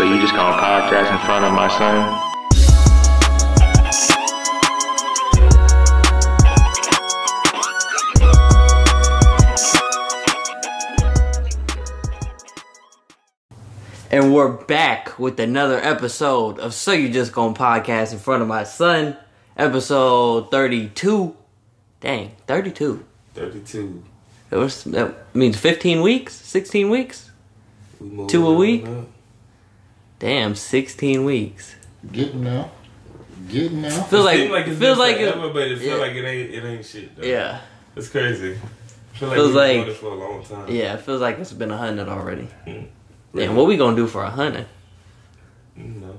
So you just gonna podcast in front of my son? And we're back with another episode of So You Just Gonna Podcast in front of my son. Episode 32. Dang, 32. 32. It was, that means 15 weeks? 16 weeks? We Two a week? up. Damn, 16 weeks. Getting now. Getting now. Feels like, Seem like it's feels been like it, forever, but it feels yeah. like it ain't it ain't shit though. yeah. It's crazy. feel like Feels we've like- doing this for a long time. Yeah, it feels like it's been a hundred already. Mm. Damn, what we gonna do for a hundred? No.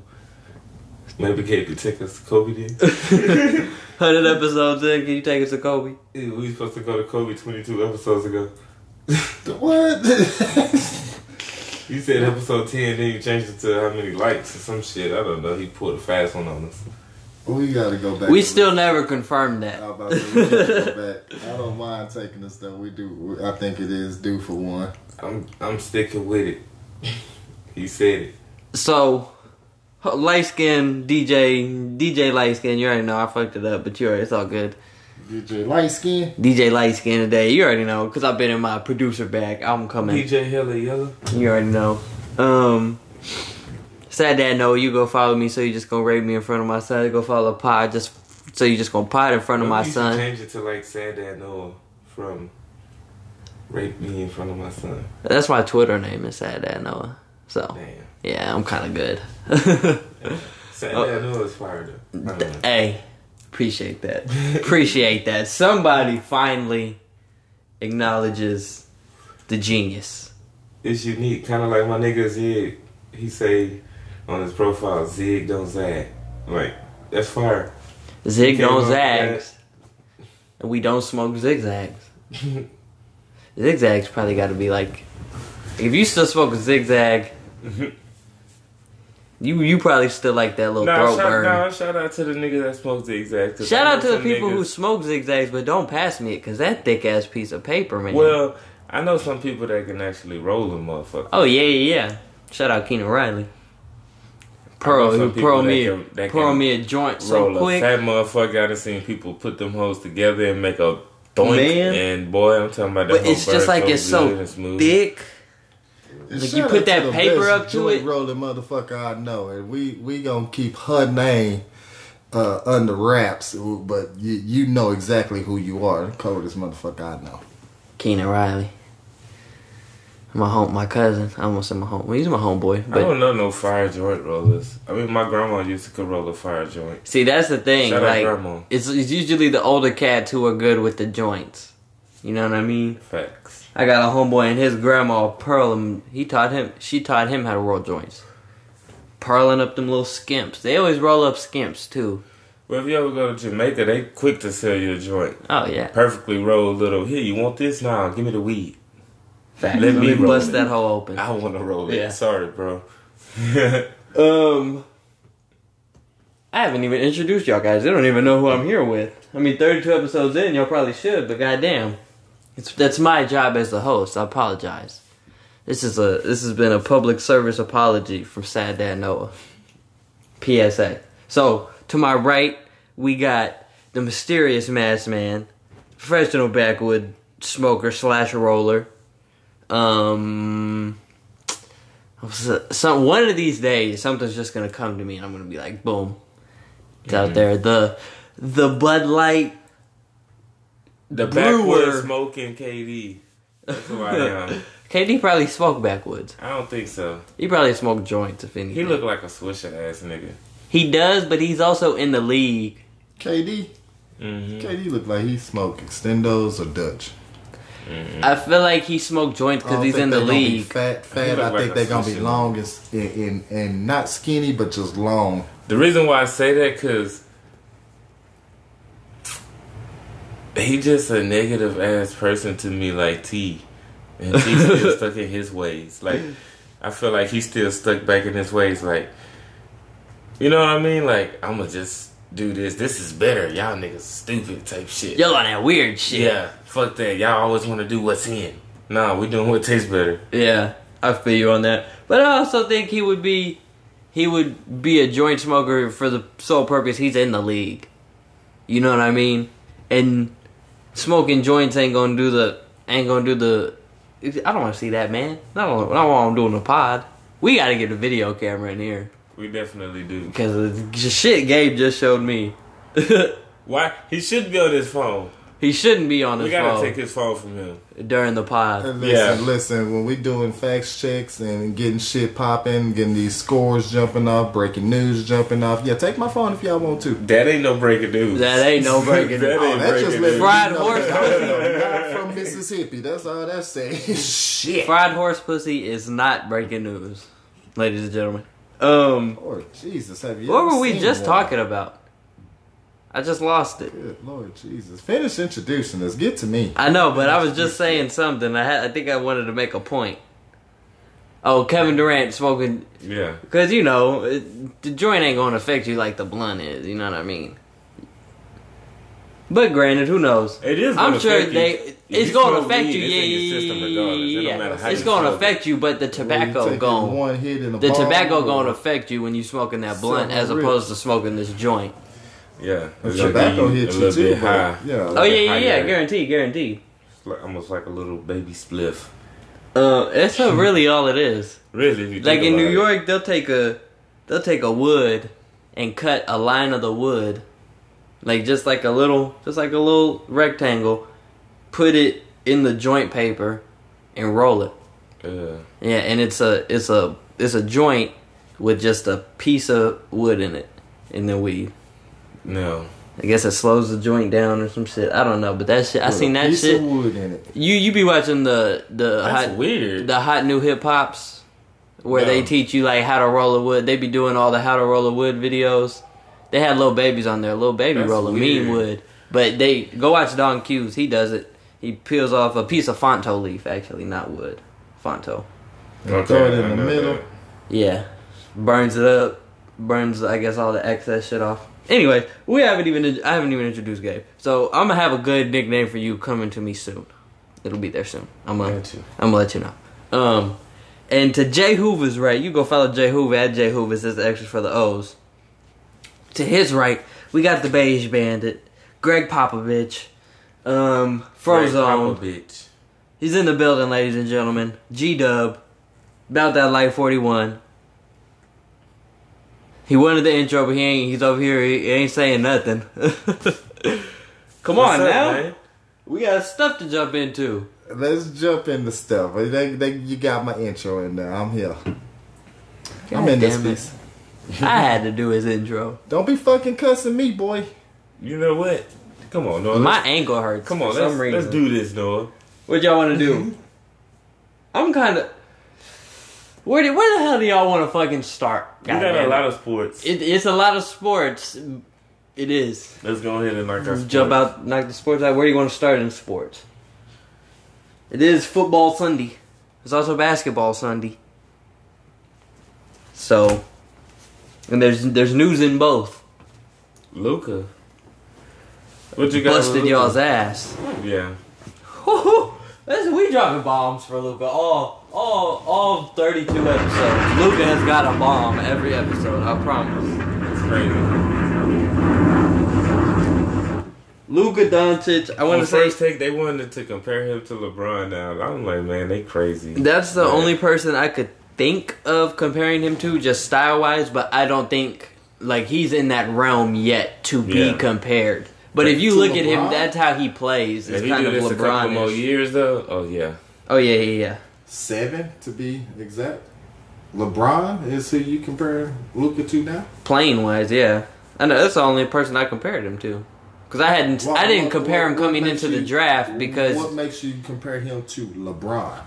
Maybe Kate could take us to Kobe then. Hundred episodes in, can you take us to Kobe? Yeah, we was supposed to go to Kobe 22 episodes ago. What? You said episode 10, then you changed it to how many likes or some shit. I don't know. He pulled a fast one on us. we gotta go back. We still this. never confirmed I that. was about to say, we gotta go back. I don't mind taking the stuff we do. I think it is due for one. I'm I'm sticking with it. He said it. So, light skin DJ, DJ light skin. You already know I fucked it up, but you already it's all good. DJ light skin. DJ light skin today. You already know because I've been in my producer bag. I'm coming. DJ Hella Yellow. You already know. Um, sad dad, no. You go follow me, so you just gonna rape me in front of my son. Go follow pod, just so you just gonna pod in front of my Maybe you son. Change it to like Sad Dad Noah from Rape Me in front of my son. That's my Twitter name is sad dad Noah. So Damn. yeah, I'm kind of good. Sad Oh. Dad Noah is fired up. I. Hey, appreciate that. appreciate that. Somebody finally acknowledges the genius. It's unique, kind of like my nigga Zig. He say on his profile, Zig don't zag. Like that's fire. Zig don't zags, and we don't smoke zigzags. Zigzags probably got to be like, if you still smoke a zigzag, you you probably still like that little Nah, throat shout, burn. nah, shout out to the nigga that smokes zigzag. 'cause Shout out to the people who niggas- smoke zigzags, but don't pass me it, cause that thick ass piece of paper, man. Well, I know some people that can actually roll a motherfucker. oh yeah, yeah, yeah. Shout out Keenan Riley. Pearl, who pearl that me, can- pearl me a joint so quick. That motherfucker. I done seen people put them hoes together and make a doink. Man. And boy, I'm talking about that. But it's just like it's so thick. And Like, you put out that to the paper best up to joint it. rolling motherfucker I know, and we we gonna keep her name uh, under wraps. But you you know exactly who you are. The coldest motherfucker I know. Keenan Riley. My home, my cousin. I almost said my home. Well, he's my homeboy. I don't know no fire joint rollers. I mean, my grandma used to could roll a fire joint. see, that's the thing. Shout out like, grandma. it's, it's usually the older cats who are good with the joints. You know what I mean? Facts. I got a homeboy and his grandma Pearl him. He taught him. She taught him how to roll joints. Pearling up them little skimps. They always roll up skimps too. Well, if you ever go to Jamaica, they quick to sell you a joint. Oh yeah. Perfectly rolled little. Here, you want this? Nah, give me the weed. Fact. Let Let me me roll bust it. that hole open. I want to roll it. Yeah. Sorry, bro. Um, I haven't even introduced y'all guys. They don't even know who I'm here with. I mean, 32 episodes in, y'all probably should, but goddamn, it's that's my job as the host. I apologize. This is a this has been a public service apology from Sad Dad Noah. PSA. So to my right, we got the mysterious masked man, professional backwood smoker slash roller. Um, some one of these days, something's just gonna come to me, and I'm gonna be like, boom, it's out there. The the Bud Light. The Brewer. backwoods smoking KD. That's who I am. KD probably smoked backwoods. I don't think so. He probably smoked joints, if anything. He looked like a swisher ass nigga. He does, but he's also in the league. KD. Mm-hmm. KD look like he smoked extendos or Dutch. I feel like he smoked joints because he's in the they gonna be league. Fat, fat. look I like think a they're gonna be Swisher. long and, and and and not skinny, but just long. The reason why I say that because he just a negative ass person to me, like T, and he's still stuck in his ways. Like I feel like he's still stuck back in his ways. Like you know what I mean? Like I'ma just do this. This is better. Y'all niggas stupid type shit. Y'all on that weird shit. Yeah, fuck that. Y'all always want to do what's in. Nah, we doing what tastes better. Yeah, I feel you on that. But I also think he would be he would be a joint smoker for the sole purpose he's in the league. You know what I mean? And smoking joints ain't gonna do the ain't gonna do the. I don't want to see that man. I don't. I don't want him doing the pod. We got to get a video camera in here We definitely do. because the shit Gabe just showed me. Why? He should be on his phone. He shouldn't be on We his gotta phone take his phone from him. during the pod. And listen, Yeah. listen, when we doing facts checks and getting shit popping, getting these scores jumping off, breaking news jumping off, yeah, take my phone if y'all want to. That ain't no breaking news. That ain't no breaking That news. ain't Oh, that just breaking let news. me Fried horse pussy from Mississippi. That's all that's saying. Shit. Fried horse pussy is not breaking news, ladies and gentlemen. Um, Lord Jesus, have you what ever were we seen just one? talking about? I just lost it. Good Lord Jesus. Finish introducing us. Get to me. I know, but I was just saying something. I had, I think I wanted to make a point. Oh, Kevin Durant smoking Yeah. because you know it, the joint ain't gonna affect you like the blunt is. You know what I mean? But granted, who knows? It is. I'm sure you. they. It's gonna affect you. Yeah, in your system yeah, yeah. don't matter how It's gonna affect you, but the tobacco Well, you take. One hit in a The tobacco gonna affect you when you smoking that blunt, as opposed to smoking this joint. Yeah. The It's tobacco give hit a you little too, bit high. yeah. Oh yeah, yeah, yeah, higher. guaranteed, guaranteed. It's like, almost like a little baby spliff. Uh, that's not really all it is. Really? Like in New it. York, they'll take a they'll take a wood and cut a line of the wood, like just like a little, just like a little rectangle, put it in the joint paper, and roll it. Yeah. Yeah, and it's a it's a it's a joint with just a piece of wood in it, in the weed. No. I guess it slows the joint down or some shit. I don't know, but that shit I With seen that shit. of wood in it. You you be watching the the That's hot weird. the hot new hip hops where they teach you like how to roll a wood. They be doing all the how to roll a wood videos. They had little babies on there, little baby That's rolling mean wood. But they go watch Don Q's. He does it. He peels off a piece of Fronto leaf, actually, not wood. Fronto. And throw it in the middle. that. Yeah, burns it up. Burns, I guess, all the excess shit off. Anyway, we haven't even. I haven't even introduced Gabe. So I'm gonna have a good nickname for you coming to me soon. It'll be there soon. I'm gonna. I'm gonna let you know. Um, and to Jay Hoover's right, you go follow Jay Hoover at Jay Hoover. Says the extras for the O's. To his right, we got the Beige Bandit, Greg Popovich, um, Frozone. Popovich. He's in the building, ladies and gentlemen. G Dub, about that light forty one. He wanted the intro, but he ain't. He's over here. He, he ain't saying nothing. Come on up, now. man? We got stuff to jump into. Let's jump into stuff. They, they, you got my intro in there. I'm here. I'm in this damn piece. I had to do his intro. Don't be fucking cussing me, boy. You know what? Come on, Noah. My ankle hurts. come on, for let's, some reason. let's do this, Noah. What y'all want to do? Mm-hmm. I'm kind of. Where do, where the hell do y'all want to fucking start? We got a lot of sports. It, it's a lot of sports. It is. Let's go ahead and knock our Jump out, knock the sports out. Where do you want to start in sports? It is football Sunday. It's also basketball Sunday. So, and there's there's news in both. Luka. What you got? Busted y'all's ass. Yeah. Listen, we dropping bombs for Luka all oh, all all 32 episodes. Luka has got a bomb every episode. I promise. It's crazy. Luka Doncic. I want to say first take, they wanted to compare him to LeBron. Now I'm like, man, they crazy. that's the Yeah. only person I could think of comparing him to, just style wise. But I don't think like he's in that realm yet to be Yeah. compared. But if you look at him, that's how he plays. It's he kind do of couple more years, though, oh yeah. Oh yeah, yeah, yeah. Seven to be exact. LeBron is who you compare Luka to now. Playing wise, yeah. I know that's the only person I compared him to. Because I hadn't, Well, I didn't what- compare him what- what coming makes into the draft because what makes you compare him to LeBron?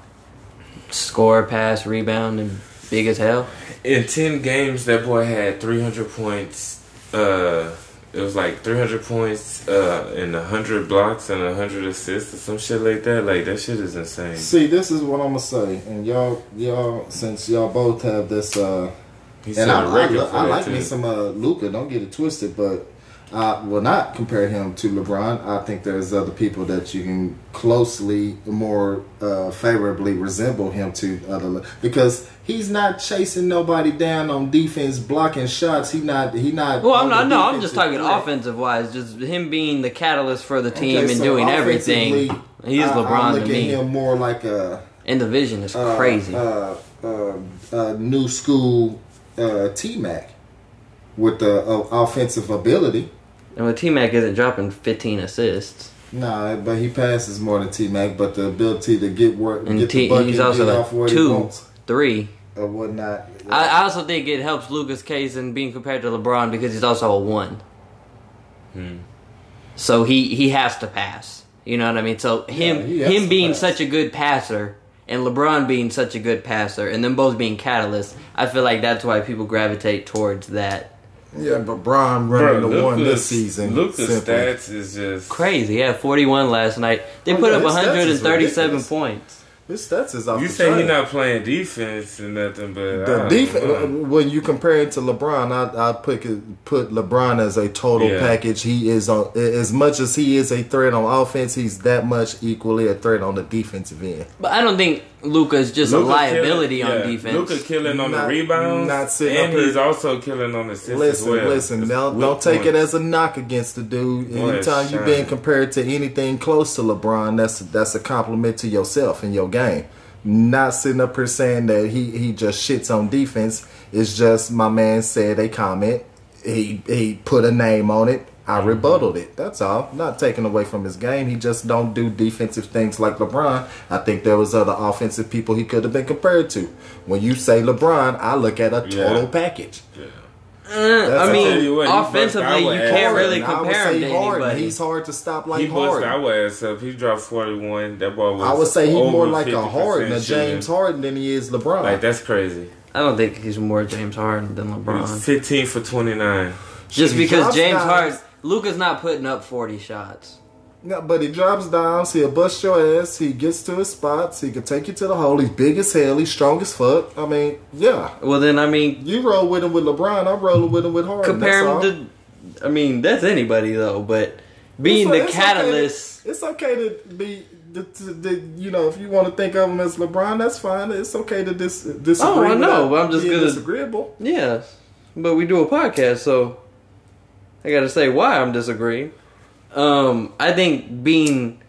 score, pass, rebound, and big as hell. In ten games, that boy had 300 points. Uh, it was like 300 points uh, and 100 blocks and 100 assists or some shit like that. Like that shit is insane. See, this is what I'm gonna say, and y'all, y'all, since y'all both have this, uh, He and I, a I, record lo- I like too. me some uh, Luca. Don't get it twisted, but I will not compare him to LeBron. I think there's other people that you can closely, more uh, favorably resemble him to other because he's not chasing nobody down on defense, blocking shots. He not he not. Well, I'm not. No, I'm just talking offensive wise. Just him being the catalyst for the team Okay, and so doing everything. He is I- LeBron I to look me. him more like a And the vision is uh, crazy. Uh, uh, uh, new school uh, T Mac with the uh, offensive ability. and with T Mac isn't dropping 15 assists. Nah, but he passes more than T Mac. But the ability to get work, And get T, the bucket, he's get also off where like he two, wants three. or whatnot. I, I also think it helps Luka's case in being compared to LeBron because he's also a one. Hmm. So he he has to pass. You know what I mean? So him he has him being pass. such a good passer and LeBron being such a good passer and them both being catalysts, I feel like that's why people gravitate towards that. Yeah, but Brian Bro, running the one this season. Luka's simply. stats is just Crazy, yeah, forty one last night. They Oh, put yeah, up his one stats hundred and is thirty seven ridiculous. points. His stats is off You the say he's not playing defense and nothing, but The defense, know. Uh, when you compare it to LeBron, I I put put LeBron as a total Yeah. package. He is on as much as he is a threat on offense. He's that much equally a threat on the defensive end. But I don't think Luka's just Luka a liability killing, on yeah, defense. Luka killing on Not- the rebounds, not sitting and up he's also killing on the assists Listen, as well. listen. It's Don't, don't take it as a knock against the dude. Boy, Anytime you've been compared to anything close to LeBron, that's that's a compliment to yourself and your game. Not sitting up here saying that he he just shits on defense. It's just my man said a comment. He he put a name on it. I rebutted it. That's all. Not taking away from his game. He just don't do defensive things like LeBron. I think there was other offensive people he could have been compared to. When you say LeBron, I look at a total Yeah. package. Uh, I mean, you what, offensively, you can't really Harden, I would compare him say to Harden. anybody. He's hard to stop he like busted Harden. our ass up. He dropped forty one. That ball was. I would say he's more like a Harden, a. James Harden, than he is LeBron. Like that's crazy. I don't think he's more James Harden than LeBron. Fifteen for twenty nine. Just because James. Harden, Luka's not putting up 40 shots. No, but he drops down. He'll bust your ass. He gets to his spots. He can take you to the hole. He's big as hell. He's strong as fuck. I mean, yeah. Well, then, I mean, You roll with him with LeBron. I'm rolling with him with Harden. compare him to. I mean, that's anybody, though, but being It's- the it's okay to- catalyst. it's okay to be. The, to, you know, if you want to think of him as LeBron, that's fine. It's okay to dis, disagree. Oh, I know, but I'm just gonna- disagreeable. Yes. But we do a podcast, so I gotta say why I'm disagreeing. Um, I think being.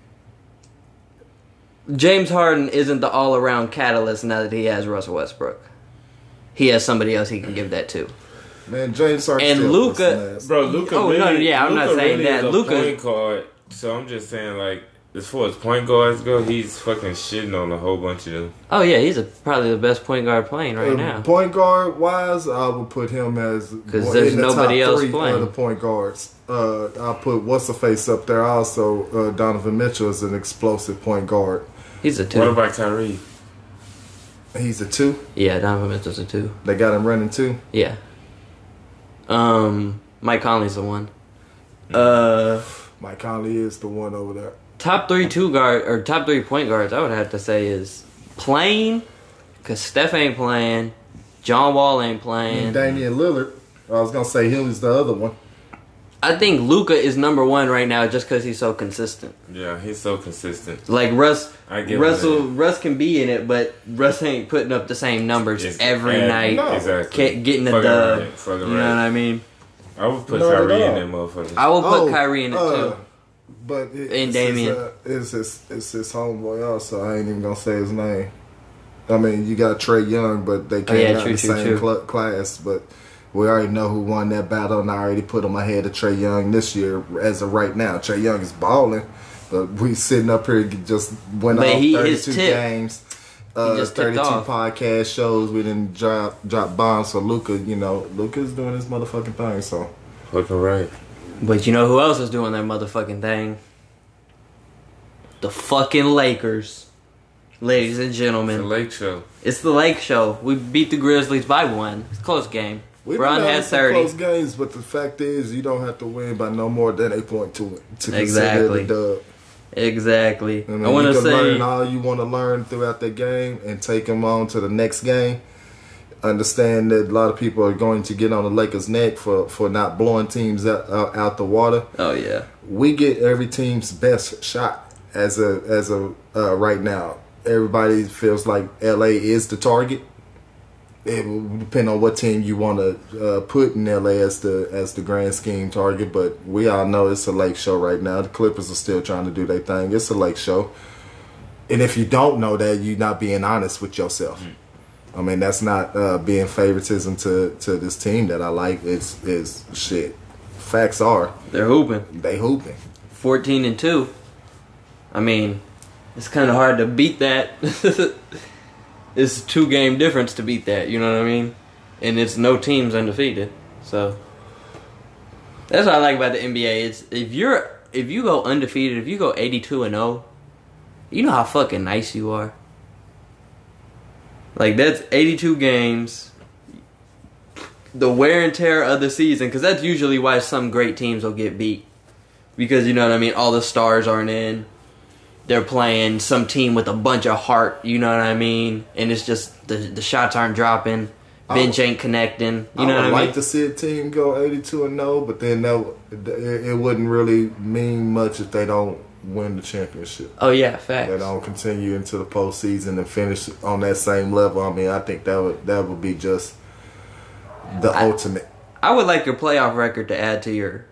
James Harden isn't the all around catalyst now that he has Russell Westbrook. He has somebody else he can give that to. Man, James Harden And still Luka- busting ass. Bro, Luka. Oh, really, no, yeah, I'm not Luka saying really that. Is a Luka- point guard. So I'm just saying, like, as far as point guards go, he's fucking shitting on a whole bunch of them. Oh yeah, he's a, probably the best point guard playing right Uh, now. Point guard wise, I would put him as 'Cause one- there's in the nobody top else three playing. Of the point guards. Uh, I put what's the face up there. Also, uh, Donovan Mitchell is an explosive point guard. He's a two. What about Kyrie? He's a two. Yeah, Donovan Mitchell's a two. They got him running two. Yeah. Um, Mike Conley's the one. Uh, Mike Conley is the one over there. Top three two guard or top three point guards. I would have to say is playing, cause Steph ain't playing, John Wall ain't playing. And Damian Lillard. I was gonna say him is the other one. I think Luka is number one right now just because he's so consistent. Yeah, he's so consistent. Like Russ, I give him Russell. Russ can be in it, but Russ ain't putting up the same numbers It's- every and- night. No. Exactly. Getting a Fucking dub. right, fucking You know what. I mean? I would put Not at Kyrie in that motherfucker. I will put Oh, Kyrie in it uh, too. But it, And it's Damian. His, uh, it's his it's his homeboy also. I ain't even gonna say his name. I mean, you got Trae Young, but they came Oh, yeah, out true, in the true, same true. cl- class. But we already know who won that battle, and I already put him ahead of Trae Young this year as of right now. Trae Young is balling, but we sitting up here just went But off he- thirty his games. Uh, just 32 off. podcast shows. We didn't drop drop bombs. So Luka, you know, Luka's doing his motherfucking thing. So Fucking right. But you know who else is doing their motherfucking thing? The fucking Lakers. Ladies and gentlemen. It's a gentlemen, lake show. it's the Lake Show. We beat the Grizzlies by one. It's a close game. We Bron done had had some 30. close games, but the fact is, you don't have to win by no more than a point to win to consider Exactly. it a dub. Exactly. I, mean, I want to say learn all you want to learn throughout the game and take them on to the next game. Understand that a lot of people are going to get on the Lakers' neck for for not blowing teams out, out, the water. Oh yeah. We get every team's best shot as a as a uh, right now. Everybody feels like LA is the target. It will depend on what team you want to uh, put in LA as the as the grand scheme target, but we all know it's a lake show right now. The Clippers are still trying to do their thing. It's a lake show, and if you don't know that, you're not being honest with yourself. I mean, that's not uh, being favoritism to to this team that I like. It's is shit. Facts are They're hooping. they hooping. 14 and 2. I mean, it's kind of hard to beat that. it's a two game difference to beat that, you know what I mean? And it's no teams undefeated. So that's what I like about the NBA. It's if you're if you go undefeated, if you go 82 and 0, you know how fucking nice you are. Like that's 82 games. The wear and tear of the season, because that's usually why some great teams will get beat because you know what I mean. All the stars aren't in. They're playing some team with a bunch of heart. You know what I mean, and it's just the the shots aren't dropping. Bench ain't connecting. You know what I would I like mean? to see a team go 82 and 0, but then that it wouldn't really mean much if they don't win the championship. oh yeah, They facts. don't continue into the postseason and finish on that same level. I mean, I think that would that would be just the I- ultimate. I would like your playoff record to add to your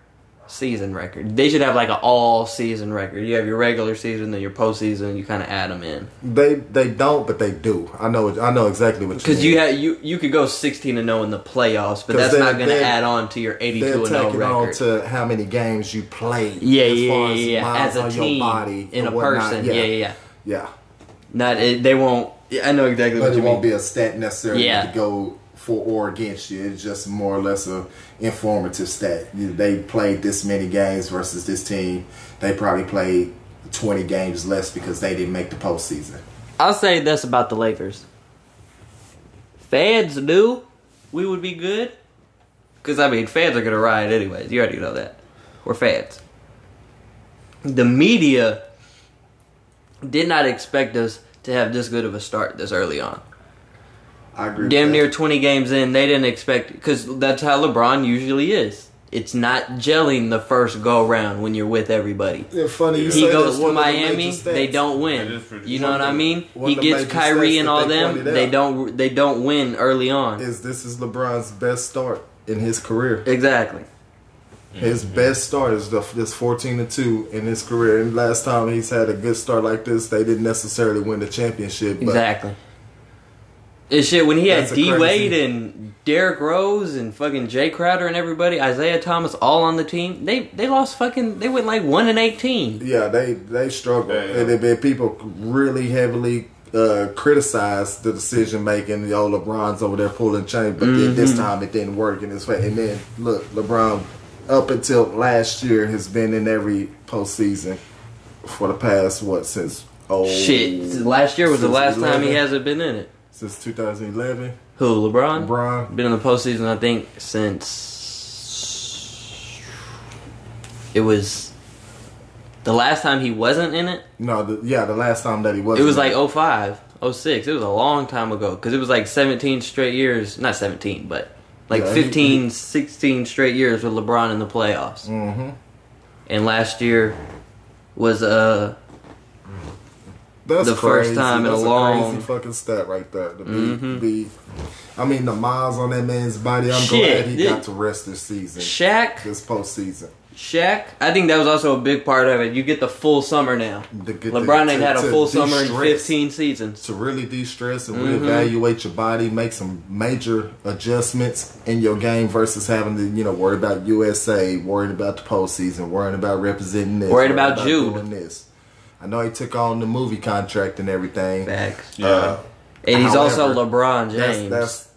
season record. They should have like an all season record. You have your regular season, then your postseason. You kind of add them in They they don't, but they do. I know I know exactly what you because mean. you have you you could go sixteen and zero in the playoffs, but that's not going to add on to your eighty two and oh zero on record. to how many games you played. Yeah, as yeah, far yeah, as yeah. miles As a on team, body in a whatnot. person. Yeah, yeah, yeah. yeah. Not it, they won't. Yeah, I know exactly But what it you won't mean. be a stat necessarily Yeah. to go for or against you. It's just more or less a informative stat. They played this many games versus this team. They probably played twenty games less because they didn't make the postseason. I'll say this about the Lakers. Fans knew we would be good. Because, I mean, fans are going to riot anyways. You already know that. We're fans. The media did not expect us to have this good of a start this early on. I agree. Damn with near that. 20 games in, they didn't expect because that's how LeBron usually is. It's not gelling the first go round when you're with everybody. Yeah, funny you He say goes that. to One the Miami, they don't win. You know what I mean? He gets Kyrie and all them. They don't. They don't win early on. Is this is LeBron's best start in his career? Exactly. His Mm-hmm. best start is the, this fourteen to two in his career. And last time he's had a good start like this, they didn't necessarily win the championship. But Exactly. It's shit when he had That's a D Wade and Derrick Rose and fucking Jae Crowder and everybody, Isaiah Thomas all on the team. They they lost fucking. They went like one and eighteen. Yeah, they they struggle, Yeah, yeah. and it, it- people really heavily uh, criticize the decision making. The old LeBron's over there pulling chain, but Mm-hmm. this time it didn't work in his face. And then look, LeBron up until last year has been in every postseason for the past what since oh Shit. Last year was the since last time he hasn't been in it. Since 2011. Who LeBron? LeBron, Been in the postseason, I think, since it was the last time he wasn't in it. no, the, yeah, the last time that he was, It was like 05, 06. It was a long time ago because it was like 17 straight years. Not 17, but like Yeah, he- 15, 16 straight years with LeBron in the playoffs. hmm And last year was uh That's the first crazy. time in a That's long- crazy fucking stat right there. To be, Mhm. be, I mean, the miles on that man's body. I'm Shit, glad he got to rest this season, Shaq. this postseason. Shaq. I think that was also a big part of it. You get the full summer now. LeBron ain't had a full summer in 15 seasons. To really de-stress and Mhm. reevaluate your body, make some major adjustments in your game versus having to, you know, worry about USA, worrying about the postseason, worrying about representing this, Worried about Jude. doing this. I know he took on the movie contract and everything. Facts. Yeah. Uh, And he's also LeBron James. that's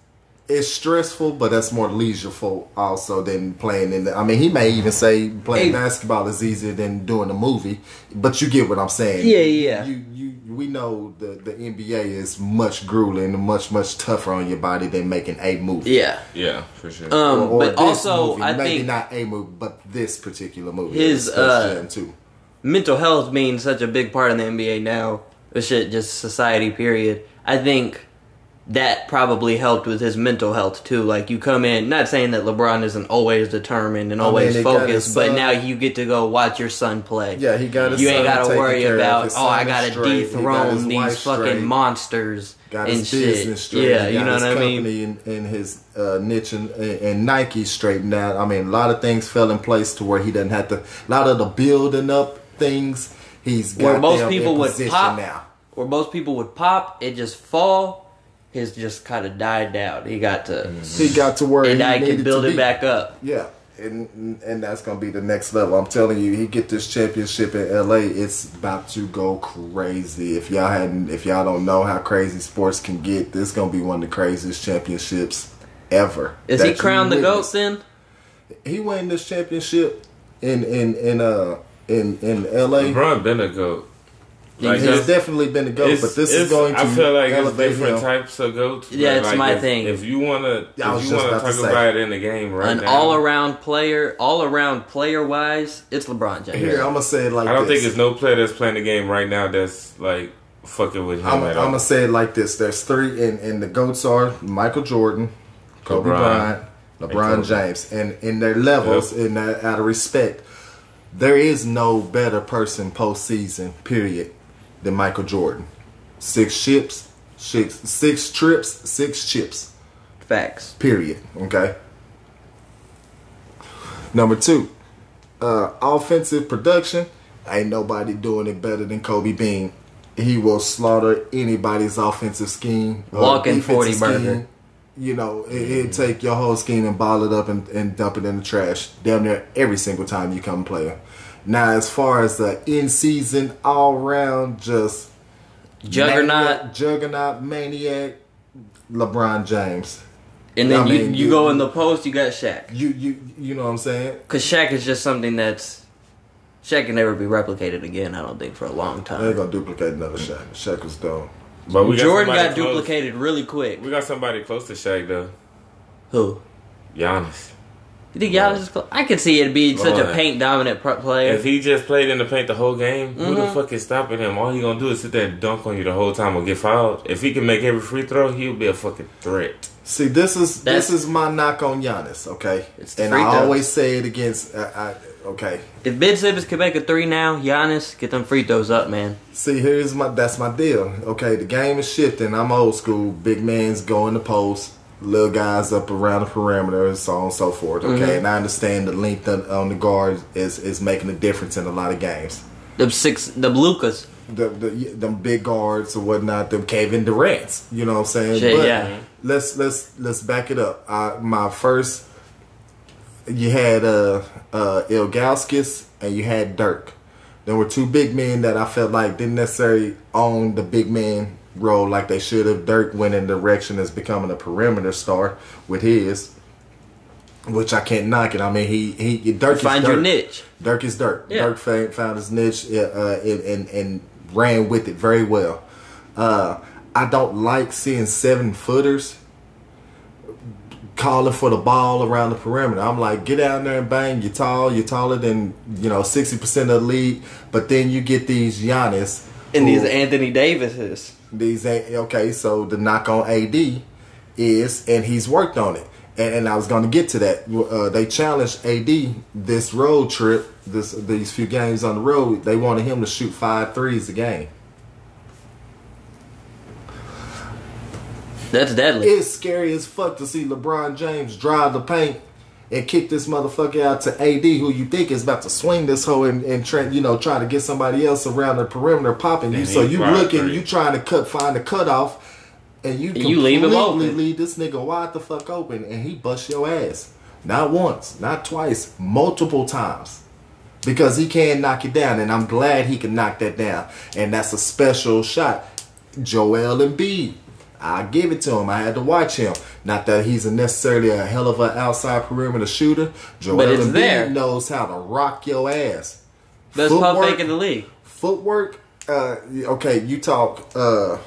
it's stressful, but that's more leisureful also than playing in the. I mean, he may even say playing Hey. basketball is easier than doing a movie, but you get what I'm saying. Yeah, yeah. You, you, we know the the NBA is much grueling much much tougher on your body than making a movie. yeah. Yeah, for sure. Um, Or- or but this also, movie. I maybe think not a movie, but this particular movie. His, is Space uh, too. Mental health being such a big part of the NBA now, shit just society period. I think that probably helped with his mental health too. Like you come in, not saying that LeBron isn't always determined and I mean, always focused, but now you get to go watch your son play. Yeah, he got his you ain't got to worry about oh I gotta straight. He got dethrone these fucking straight. monsters got and his shit. business straight. Yeah, you know what I mean. and, and his uh, niche and, and Nike straightened out. I mean, a lot of things fell in place to where he doesn't have to. A lot of the building up things, he's got Where most people would pop, now. where most people would pop, it just fall. His just kind of died down. He got to, He got to where and he I needed can build it be. back up. Yeah, and and that's gonna be the next level. I'm telling you, he get this championship in LA. It's about to go crazy. If y'all hadn't, if y'all don't know how crazy sports can get, this gonna be one of the craziest championships ever. Is he crowned the goat then? He won this championship in in in uh in in LA. LeBron been a goat. Like, He's definitely been a goat, but this is going to I feel like it's different him. types of goats. Yeah, it's like, my if, thing. If you wanna, Yeah, I was if you wanna talk about it in the game right An now, all around player, all around player wise, it's LeBron James. Here, I'm gonna say it like I don't this. think there's no player that's playing the game right now that's like fucking with him I'm, at I'm all. gonna say it like this: There's three, and, and the goats are Michael Jordan, Kobe LeBron, Bryant, LeBron Kobe. James, and in their levels, in that, out of respect, there is no better person postseason period than Michael Jordan. Six chips, six six trips, six chips. Facts. Period. Okay. Number two, uh, offensive production. Ain't nobody doing it better than Kobe Bean. He will slaughter anybody's offensive scheme. Walking defensive 40 burger. You know, it, take your whole scheme and ball it up and, and dump it in the trash. Damn near every single time you come play him. Now, as far as the in season, all round, just Juggernaut. maniac, juggernaut, maniac, LeBron James. And then I you, mean, you you- go in the post, you got Shaq. You you you know what I'm saying? Because Shaq is just something that's. Shaq can never be replicated again, I don't think, for a long time. I ain't gonna duplicate another Shaq. Shaq was dumb. But we Jordan somebody got duplicated really quick. We got somebody close to Shaq though. Who? Giannis. You think Giannis is close? I could see it being such a paint dominant pro- player. If he just played in the paint the whole game, who the Mhm. fuck is stopping him? All he gonna do is sit there and dunk on you the whole time or get fouled. If he can make every free throw, he'll be a fucking threat. See, this is That's- this is my knock on Giannis. Okay, It's the and free I throws. always say it against. Uh, I, okay, If Ben Simmons can make a three now, Giannis, get them free throws up, man. see, here's my that's my deal. Okay, the game is shifting. I'm old school. Big man's going in the post. Little guys up around the perimeter, and so on and so forth. Okay, Mm-hmm. and I understand the length on, on the guard is is making a difference in a lot of games. The six, the Lucas. the, the them big guards or whatnot, them Kevin Durant's. You know what I'm saying? Shit, but yeah. let's let's let's back it up. Uh, my first, you had uh uh Ilgauskas and you had Dirk. There were two big men that I felt like didn't necessarily own the big man role like they should have. Dirk went in the direction as becoming a perimeter star with his. Which I can't knock it. I mean, he he Dirk Find is your Dirk. niche. Dirk is Dirk. Yeah. Dirk found, found his niche uh, uh, and, and and ran with it very well. Uh, I don't like seeing seven footers calling for the ball around the perimeter. I'm like, get out there and bang. You're tall. You're taller than you know sixty percent of the league. But then you get these Giannis And these Anthony Davises. these okay. So the knock on AD is, and he's worked on it. And, and I was going to get to that. Uh, they challenged AD this road trip, this these few games on the road. They wanted him to shoot five threes a game. That's deadly. It's scary as fuck to see LeBron James drive the paint and kick this motherfucker out to AD, who you think is about to swing this hoe and, and try, you know, try to get somebody else around the perimeter popping you. So you fly looking, three. you trying to cut, find the cutoff, and you And you leave him open. leave this nigga wide the fuck open, and he bust your ass. Not once, not twice, multiple times. Because he can knock it down, and I'm glad he can knock that down. And that's a special shot. Joel Embiid. I give it to him. I had to watch him. Not that he's a necessarily a hell of an outside perimeter shooter. Joel But it's Embiid there. knows how to rock your ass. Best pump fake in the league. Footwork. Uh, okay, you talk uh,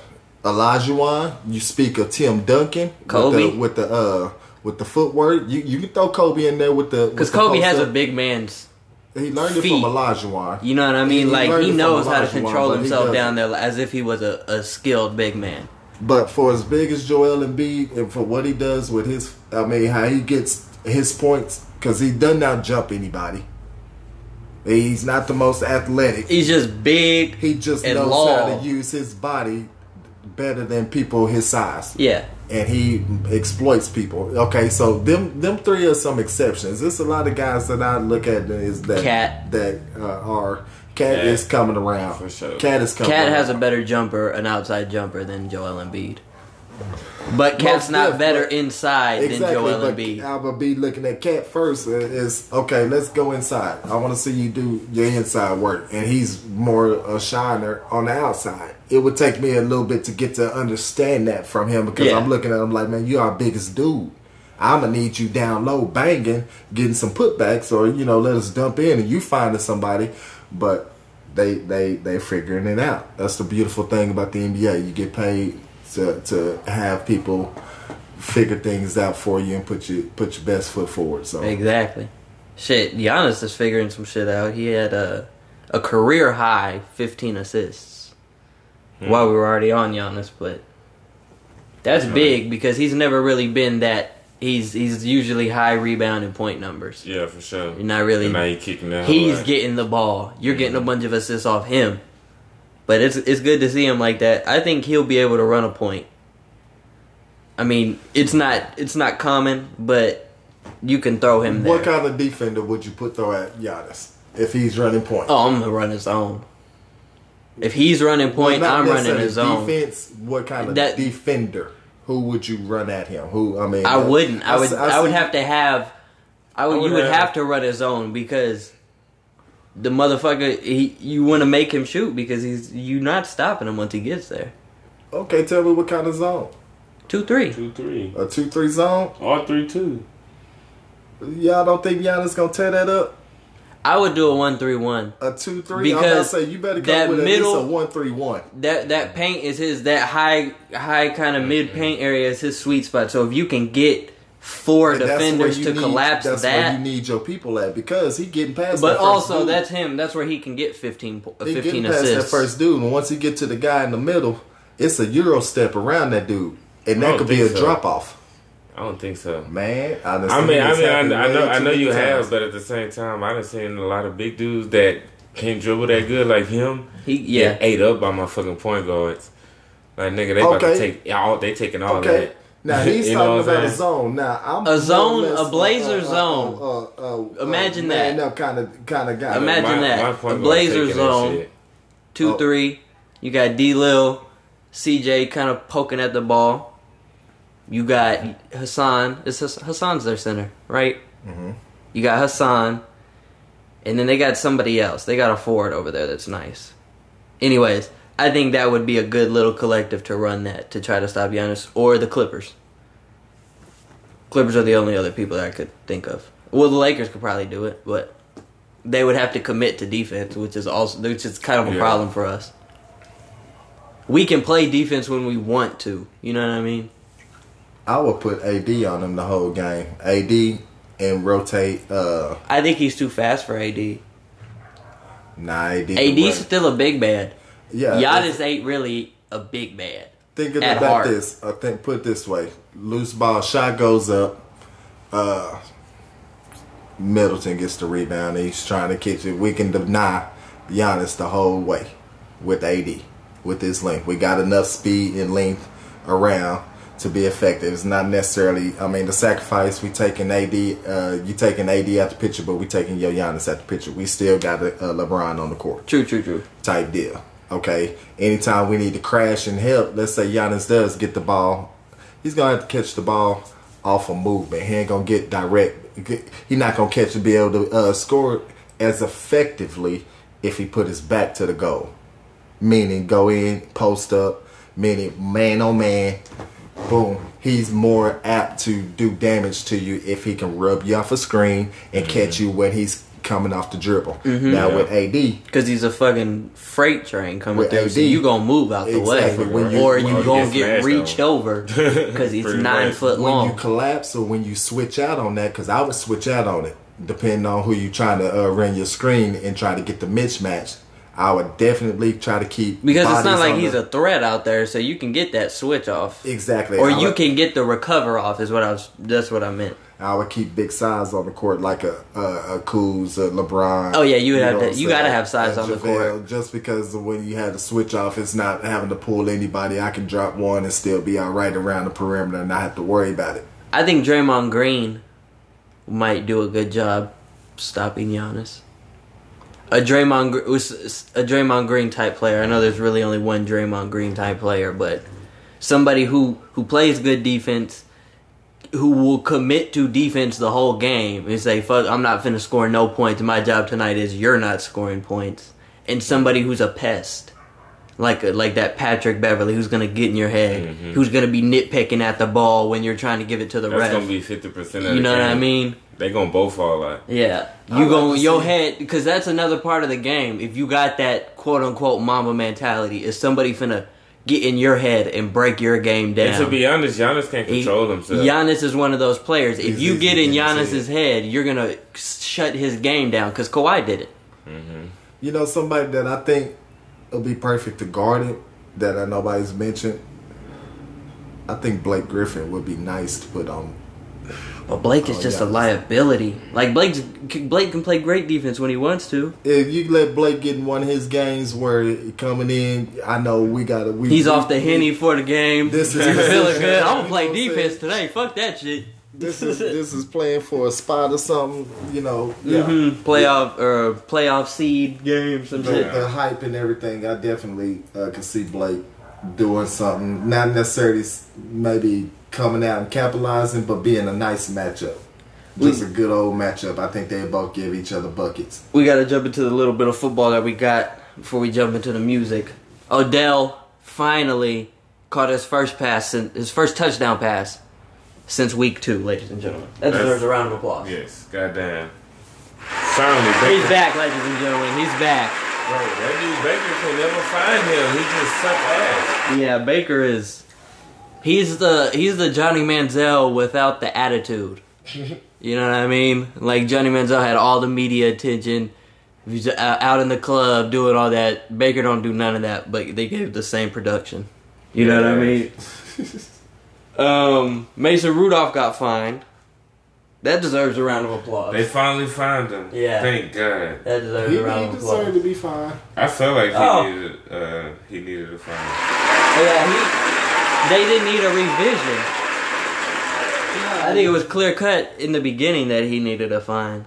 Olajuwon. You speak of Tim Duncan. Kobe. with the, with the uh with the footwork. You you can throw Kobe in there with the Because the Kobe has a big man's. He learned it feet. from Olajuwon. You know what I mean? He like he knows how to control himself down there as if he was a, a skilled big man. But for as big as Joel Embiid and for what he does with his, I mean, how he gets his points because he doesn't out jump anybody. He's not the most athletic. He's just big. He just knows long. how to use his body better than people his size. Yeah. And he exploits people. Okay, so them them three are some exceptions. There's a lot of guys that I look at is that Cat. that uh, are cat Cat. is coming around. For sure. Cat is coming. Cat has a better jumper, an outside jumper than Joel Embiid. But Cat's Most not better inside than Exactly, Joel but Embiid. I would be looking at Cat first. uh, Is okay. Let's go inside. I want to see you do your inside work, and he's more a shiner on the outside. It would take me a little bit to get to understand that from him because Yeah. I'm looking at him like, man, you our biggest dude. I'm gonna need you down low, banging, getting some putbacks, or you know, let us dump in and you finding somebody. But they they they figuring it out. That's the beautiful thing about the NBA. You get paid to to have people figure things out for you and put you put your best foot forward. So Exactly. Shit, Giannis is figuring some shit out. He had a a career high 15 assists hmm. while we were already on Giannis, but that's big because he's never really been that. He's he's usually high rebound and point numbers. Yeah, for sure. You're not really. And now he kicking that. He's whole getting the ball. You're getting a mm-hmm. bunch of assists off him. But it's it's good to see him like that. I think he'll be able to run a point. I mean, it's not it's not common, but you can throw him there. what kind of defender would you put throw at Giannis if he's running point? Oh, I'm gonna run his own. If he's running point, Well, I'm running necessarily his own. Defense. What kind of That- defender? Who would you run at him? Who I mean, I uh, wouldn't. I would. I would see- have to have. I would. I would you would have- have to run his own because the motherfucker. He. You want to make him shoot because he's. You not stopping him once he gets there. Okay, tell me what kind of zone? Two three. two, three, A two three zone? Or three, two. Y'all don't think Giannis gonna tear that up? I would do a one three one. A two three? I'm about Because to say you better that come with middle- at least a one three one. That that paint is his. That high high kind of mid paint area is his sweet spot. So if you can get four And where defenders you to need- collapse That's where you need your people at because he getting past. But that first also, dude. that's him. That's where he can get 15, po- uh, he 15 getting past assists. that first dude, and once he get to the guy in the middle, it's a euro step around that dude, and that could be a so. drop off. I don't think so. Man, I, I mean, I mean, I, happen I know, I know many you have, but at the same time, I done seen a lot of big dudes that can't dribble that good like him. He, yeah. ate up by my fucking point guards. Like nigga, they about to take all. They taking all Okay. that. Now he's You talking what I'm about a zone. Now I'm A zone, less a Blazer uh, uh, zone. Uh, uh, uh, Imagine man that. up kind of kind of guy. Imagine- that. A Blazer zone. shit. Two Oh. three. You got D Lil, CJ kind of poking at the ball. You got Hassan. It's Hassan's their center, right? Mhm. You got Hassan, and then they got somebody else. They got a forward over there that's nice. Anyways, I think that would be a good little collective to run that to try to stop Giannis or the Clippers. Clippers are the only other people that I could think of. Well, the Lakers could probably do it, but they would have to commit to defense, which is also which is kind of a Yeah. problem for us. We can play defense when we want to. You know what I mean? I would put AD on him the whole game. AD and rotate. uh I think he's too fast for AD. Nah, AD. can AD's still a big man. Yeah. Giannis ain't really a big man. Think of at it about heart. this. I think put it this way: loose ball shot goes up. Uh, Middleton gets the rebound. And he's trying to catch it. We can deny Giannis the whole way with AD with his length. We got enough speed and length around to be effective. It's not necessarily. I mean, the sacrifice we taking AD. Uh, you taking AD out the picture, but we taking your Giannis out the picture. We still got uh, LeBron on the court True, true, true. type deal. Okay. Anytime we need to crash and help, let's say Giannis does get the ball, he's gonna have to catch the ball off a movement. He ain't gonna get direct. He's not gonna catch and be able to uh, score as effectively if he put his back to the goal. Meaning go in, post up, meaning man on man, boom. He's more apt to do damage to you if he can rub you off a screen and catch you when he's coming off the dribble. Now with AD, Because he's a fucking freight train coming With through. So AD. you gonna move out the Exactly. way, When you- or you you gonna get get reached over because he's nine much. foot when long. you collapse or when you switch out on that, because I would switch out on it, depending on who you trying to uh, run your screen and try to get the mismatch. I would definitely try to keep Because it's not like he's the- a threat out there, so you can get that switch off. exactly, Or I you would- can get the recover off is what I was that's what I meant. I would keep big size on the court like a a, a Kuz, a LeBron. Oh, yeah, you would have to- you gotta have size on the JaVale, court. Just because when you have to switch off, it's not having to pull anybody. I can drop one and still be all right around the perimeter and not have to worry about it. I think Draymond Green might do a good job stopping Giannis. A Draymond a Draymond Green type player. I know there's really only one Draymond Green type player, but somebody who who plays good defense, who will commit to defense the whole game and say, "Fuck, I'm not finna score no points. My job tonight is you're not scoring points." And somebody who's a pest, like like that Patrick Beverley, who's gonna get in your head, mm-hmm. who's gonna be nitpicking at the ball when you're trying to give it to the That's ref. gonna be fifty percent you know what I mean? They gonna both fall out. Yeah, you like go to your head because that's another part of the game. If you got that quote unquote mama mentality, is somebody finna get in your head and break your game down? And to be honest, Giannis can't He- control himself. Giannis is one of those players. If He's you easy get in get Giannis's head, you're gonna shut his game down because Kawhi did it. Mm-hmm. You know, somebody that I think will be perfect to guard it that nobody's mentioned. I think Blake Griffin would be nice to put on. But Blake is Oh, just yeah. a liability. Like Blake's Blake can play great defense when he wants to. If you let Blake get in one of his games where he coming in, I know we got to. He's off the henny for the game. This is- feeling good. I'm gonna play defense today. Fuck that shit. This is this is playing for a spot or something. You know, yeah. hmm Playoff or playoff seed game, some the, shit. the hype and everything, I definitely uh, can see Blake doing something. Not necessarily maybe coming out and capitalizing, but being a nice matchup. Just a good old matchup. I think they both give each other buckets. We got to jump into the little bit of football that we got before we jump into the music. Odell finally caught his first pass, his first touchdown pass since week two, ladies and gentlemen. That That's- deserves a round of applause. Yes, goddamn. Finally, He's back, ladies and gentlemen. He's back. That dude Baker can never find him. He just sucked ass. Yeah, Baker is. He's the he's the Johnny Manziel without the attitude. You know what I mean? Like Johnny Manziel had all the media attention. He's uh, out in the club doing all that. Baker don't do none of that, but they gave the same production. You know what I mean? um, Mason Rudolph got fined. That deserves a round of applause. They finally found him. Yeah. Thank God. that deserves He, a round of applause. he deserved to be fine. I felt like he Oh. needed uh he needed a fine. Yeah, he. They didn't need a revision. I think it was clear cut in the beginning that he needed a fine.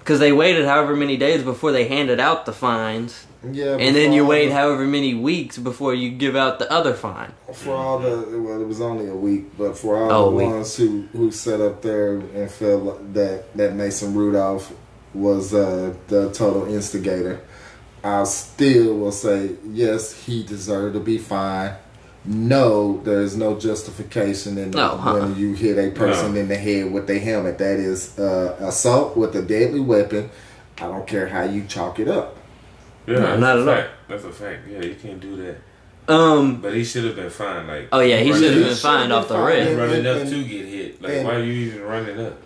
Because they waited however many days before they handed out the fines. Yeah, And then you wait the- however many weeks before you give out the other fine. For all the well, it was only a week, but for all Oh, the week. ones who who sat up there and felt like that that Mason Rudolph was uh, the total instigator, I still will say yes, he deserved to be fined. No, there is no justification in No, huh. when you hit a person No. in the head with a helmet. That is uh, assault with a deadly weapon. I don't care how you chalk it up. Yeah, No, not a at all. That's a fact. Yeah, you can't do that. Um. But he should have been fine. Like Oh yeah, he should have been should've fined off the fined. rip. running up to get hit. Like and- why are you even running up?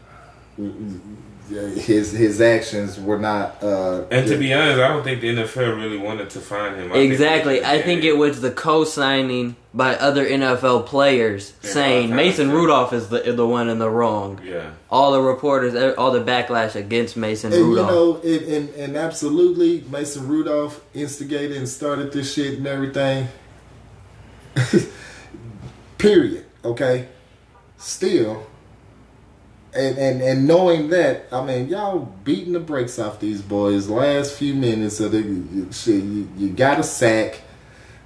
His his actions were not. Uh, And to be honest, I don't think the NFL really wanted to find him. I Exactly. they I think it was the co-signing by other NFL players Yeah, saying Mason Rudolph is the the one in the wrong. Yeah. All the reporters, all the backlash against Mason And you know, and, and, and absolutely, Mason Rudolph instigated and started this shit and everything. Period. Okay. Still, and, and and knowing that, I mean, y'all beating the brakes off these boys last few minutes of the shit. You, you got a sack,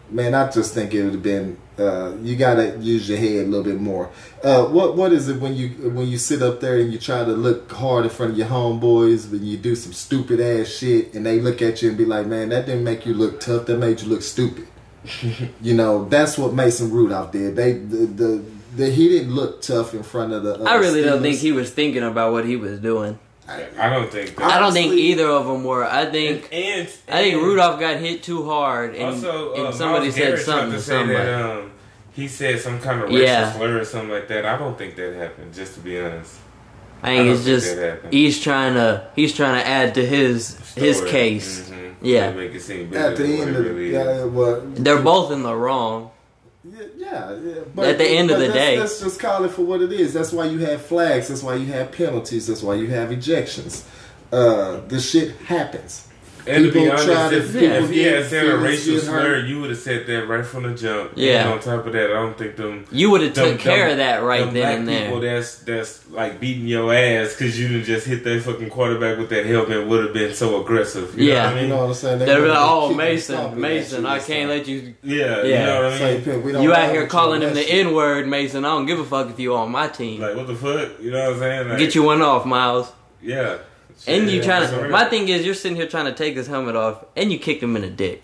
man. I just think it would have been. Uh, you gotta use your head a little bit more. Uh, what what is it when you when you sit up there and you try to look hard in front of your homeboys, when you do some stupid ass shit, and they look at you and be like, "Man, that didn't make you look tough. That made you look stupid." you know, that's what Mason Rudolph did. They the the, the he didn't look tough in front of the. Uh, I really don't think he was thinking about what he was doing. I don't think. I don't think either of them were. I think And, and I think Rudolph got hit too hard, and, Also, uh, and somebody Myles said Garrett something to to say somebody. that um, he said some kind of racial Yeah. slur or something like that. I don't think that happened. Just to be honest, I I think don't it's think just he's trying to he's trying to add to his his Story. case. Mhm. Yeah. They make it seem bigger At the end of the really yeah, is. well, They're both in the wrong. Yeah, yeah. yeah. At the end of the day. let's just call it for what it is. That's why you have flags. That's why you have penalties. That's why you have ejections. Uh, the shit happens. And to be honest, try to- if, if he had said a racial slur, hurt. you would have said that right from the jump. Yeah. And on top of that, I don't think them. You would have them- took care them- of that right them then black and there. People that's that's like beating your ass because you didn't just hit that fucking quarterback with that helmet would have been so aggressive. You Yeah. know what I You mean? know what I'm saying? They'd be wanna like, "Oh, Mason, Mason, I you can't let you. Yeah, Yeah. you know what I mean? Pimp, we don't You out here calling him the. N word, Mason. I don't give a fuck if you on my team. Like what the fuck? You know what I'm saying? Like, Get you one off, Myles. Yeah. And you Yeah, trying to. right. My thing is, you're sitting here trying to take his helmet off, and you kicked him in the dick.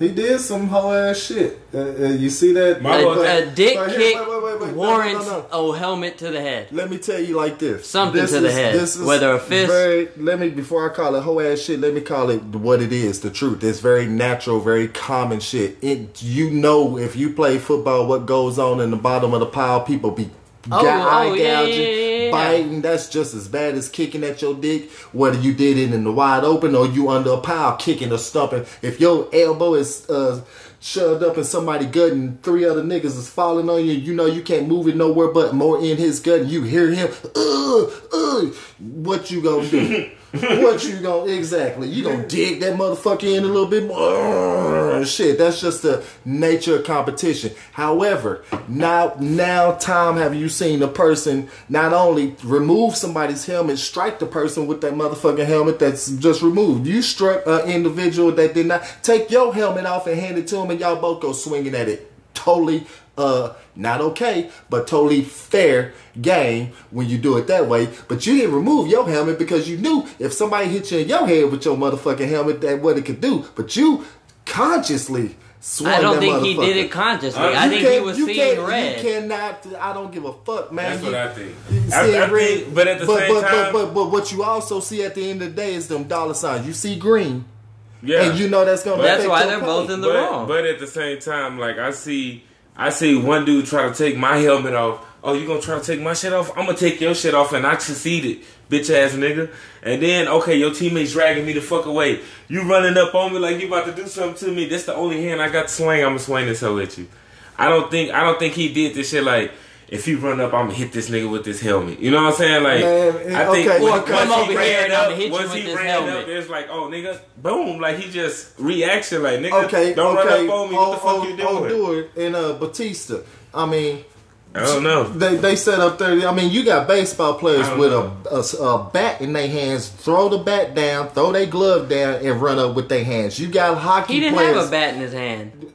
He did some whole ass shit. Uh, uh, you see that? My A, boy- a dick but kick wait, wait, wait, wait. No, no, warrants no, no. a helmet to the head. Let me tell you like this. Something This to the head. this is Whether a fist- Very, let me before I call it whole ass shit. Let me call it what it is. The truth. It's very natural, very common shit. It, you know, if you play football, what goes on in the bottom of the pile? People be Oh, ga- oh, eye yeah, yeah, gouging, yeah, yeah. Biting. That's just as bad as kicking at your dick. Whether you did it in the wide open or you under a pile kicking or stumping. If your elbow is uh, shoved up in somebody's gut and three other niggas is falling on you, you know you can't move it nowhere but more in his gut. And you hear him, ugh, ugh. What you gonna do? what you gonna exactly? You gonna dig that motherfucker in a little bit more? Shit, that's just the nature of competition. However, now now Tom, have you seen a person not only remove somebody's helmet, strike the person with that motherfucking helmet that's just removed? You struck an individual that did not take your helmet off and hand it to him, and y'all both go swinging at it. Totally uh not okay, but totally fair game when you do it that way. But you didn't remove your helmet because you knew if somebody hit you in your head with your motherfucking helmet, that what it could do. But you consciously swung I don't that think he did it consciously. Uh, I think he was you seeing red. You cannot. I don't give a fuck, man. That's You- what I think. you I, see I red, think, but at the but, same but, time, but, but, but what you also see at the end of the day is them dollar signs. You see green, yeah, and you know that's gonna. Be That's why they're play. both in the but, wrong. But at the same time, like I see, I see one dude try to take my helmet off. Oh, you gonna try to take my shit off? I'm gonna take your shit off, and I succeeded, bitch ass nigga. And then, okay, your teammates dragging me the fuck away. You running up on me like you about to do something to me. That's the only hand I got to swing. I'm gonna swing this hoe at you. I don't think, I don't think he did this shit like. If you run up, I'm gonna hit this nigga with this helmet. You know what I'm saying? Like, Man, I think okay, when- or once come he over ran and up, once he ran helmet. up, it's like, oh nigga, boom, like he just reaction, like nigga, Okay, don't okay. run up on me. What the fuck oh, you oh, do it in uh, Batista. I mean, I don't know. they they set up there. I mean, you got baseball players with a, a, a bat in their hands, throw the bat down, throw their glove down, and run up with their hands. You got hockey he didn't players. have a bat in his hand.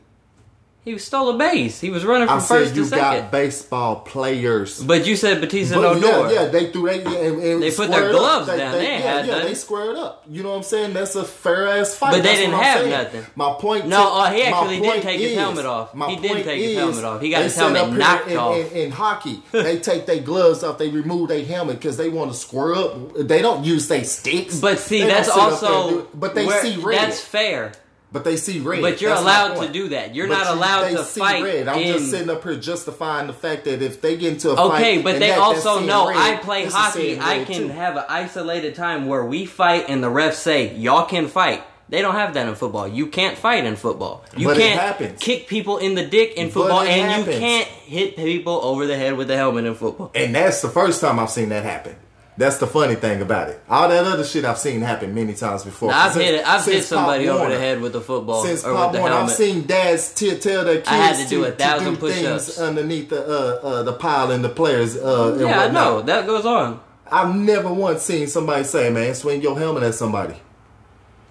He stole a base. He was running from I first said to you second. got baseball players. but you said Batista But no door. yeah, yeah, they threw they and, and They put their gloves They- down. They, They yeah, had yeah, they squared up. You know what I'm saying? That's a fair ass fight. But they That's didn't have saying. nothing. My point. No, to- uh, he actually did take his helmet off. my He did take his helmet off. He got his helmet knocked in, off. In, in hockey, they take their gloves off. They remove their helmet because they want to square up. They don't use their sticks. But see, that's sit up there and also. But they see red. That's fair. But they see red. But you're That's allowed to do that. You're But not you- allowed they to see fight Red. I'm in- just sitting up here justifying the fact that if they get into a fight, Okay, but they that- also know red, I play hockey. I can too. have an isolated time where we fight and the refs say, y'all can fight. They don't have that in football. You can't fight in football. You But can't kick people in the dick in football, and happens. you can't hit people over the head with a helmet in football. And that's the first time I've seen that happen. That's the funny thing about it. All that other shit I've seen happen many times before. Now, I've Since- hit it. I've hit somebody Pop over Warner. the head with a football Since or Pop with the Warner, I've seen dads t- tell their kids I had to do a thousand do push-ups. underneath the uh, uh, the pile and the players. Uh, yeah, I know that goes on. I've never once seen somebody say, "Man, swing your helmet at somebody,"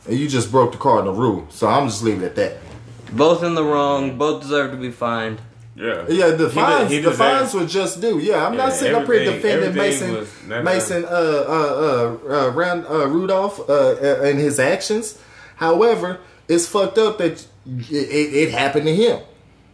and you just broke the cardinal rule. So I'm just leaving it at that. Both in the wrong. Both deserve to be fined. Yeah, Yeah, the He fines, did- he the fines that. were just due. Yeah, I'm not Yeah, sitting up here defending Mason, was Mason, uh, uh, uh, uh, Rand, uh, Rudolph, uh, uh, and his actions. However, it's fucked up that it, it, it happened to him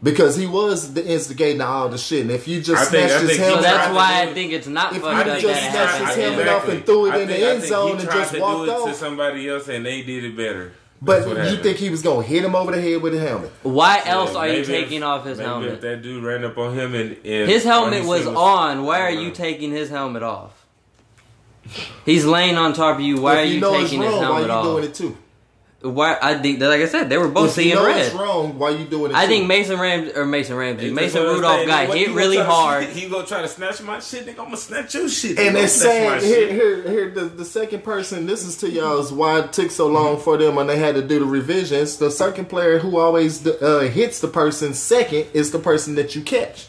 because he was the instigating to all the shit. And if you just I think- snatched his think he So helmet, that's why I think it's not If fucked you up just that it snatched happened. his to him. helmet off and threw it I in the think- I end zone and just walked off. to somebody else, and they did it better. That's but you happened. think he was gonna hit him over the head with a helmet? Why Yeah, else are you taking if- off his maybe helmet? If that dude ran up on him and, and His helmet all he was on. Why are you taking his helmet off? He's laying on top of you. Why if are you you know taking it's his wrong, why helmet you off? doing it too? Why? I think, that, like I said, they were both If you seeing know red. it's wrong, why you doing it? I too? think Mason Ram or Mason Ramsey, That's Mason Rudolph saying. got hit really gonna hard. He gonna try to snatch my shit. Nigga, I'm gonna snatch your shit. And gonna they're snatch my saying here, here, here. The, the second person. This is to y'all is why it took so long for them when they had to do the revisions. The second player who always uh, hits the person second is the person that you catch.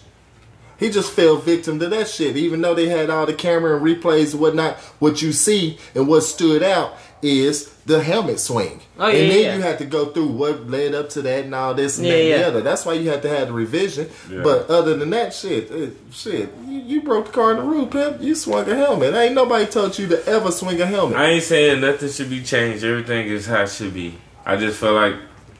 He just fell victim to that shit. Even though they had all the camera and replays and whatnot, what you see and what stood out is the helmet swing. Oh, yeah, and then yeah. you had to go through what led up to that and all this and Yeah, that and yeah. the other. That's why you had to have the revision. Yeah. But other than that shit, it, shit, you, you broke the car in the roof, pimp. You swung a helmet. Ain't nobody told you to ever swing a helmet. I ain't saying nothing should be changed. Everything is how it should be. I just feel like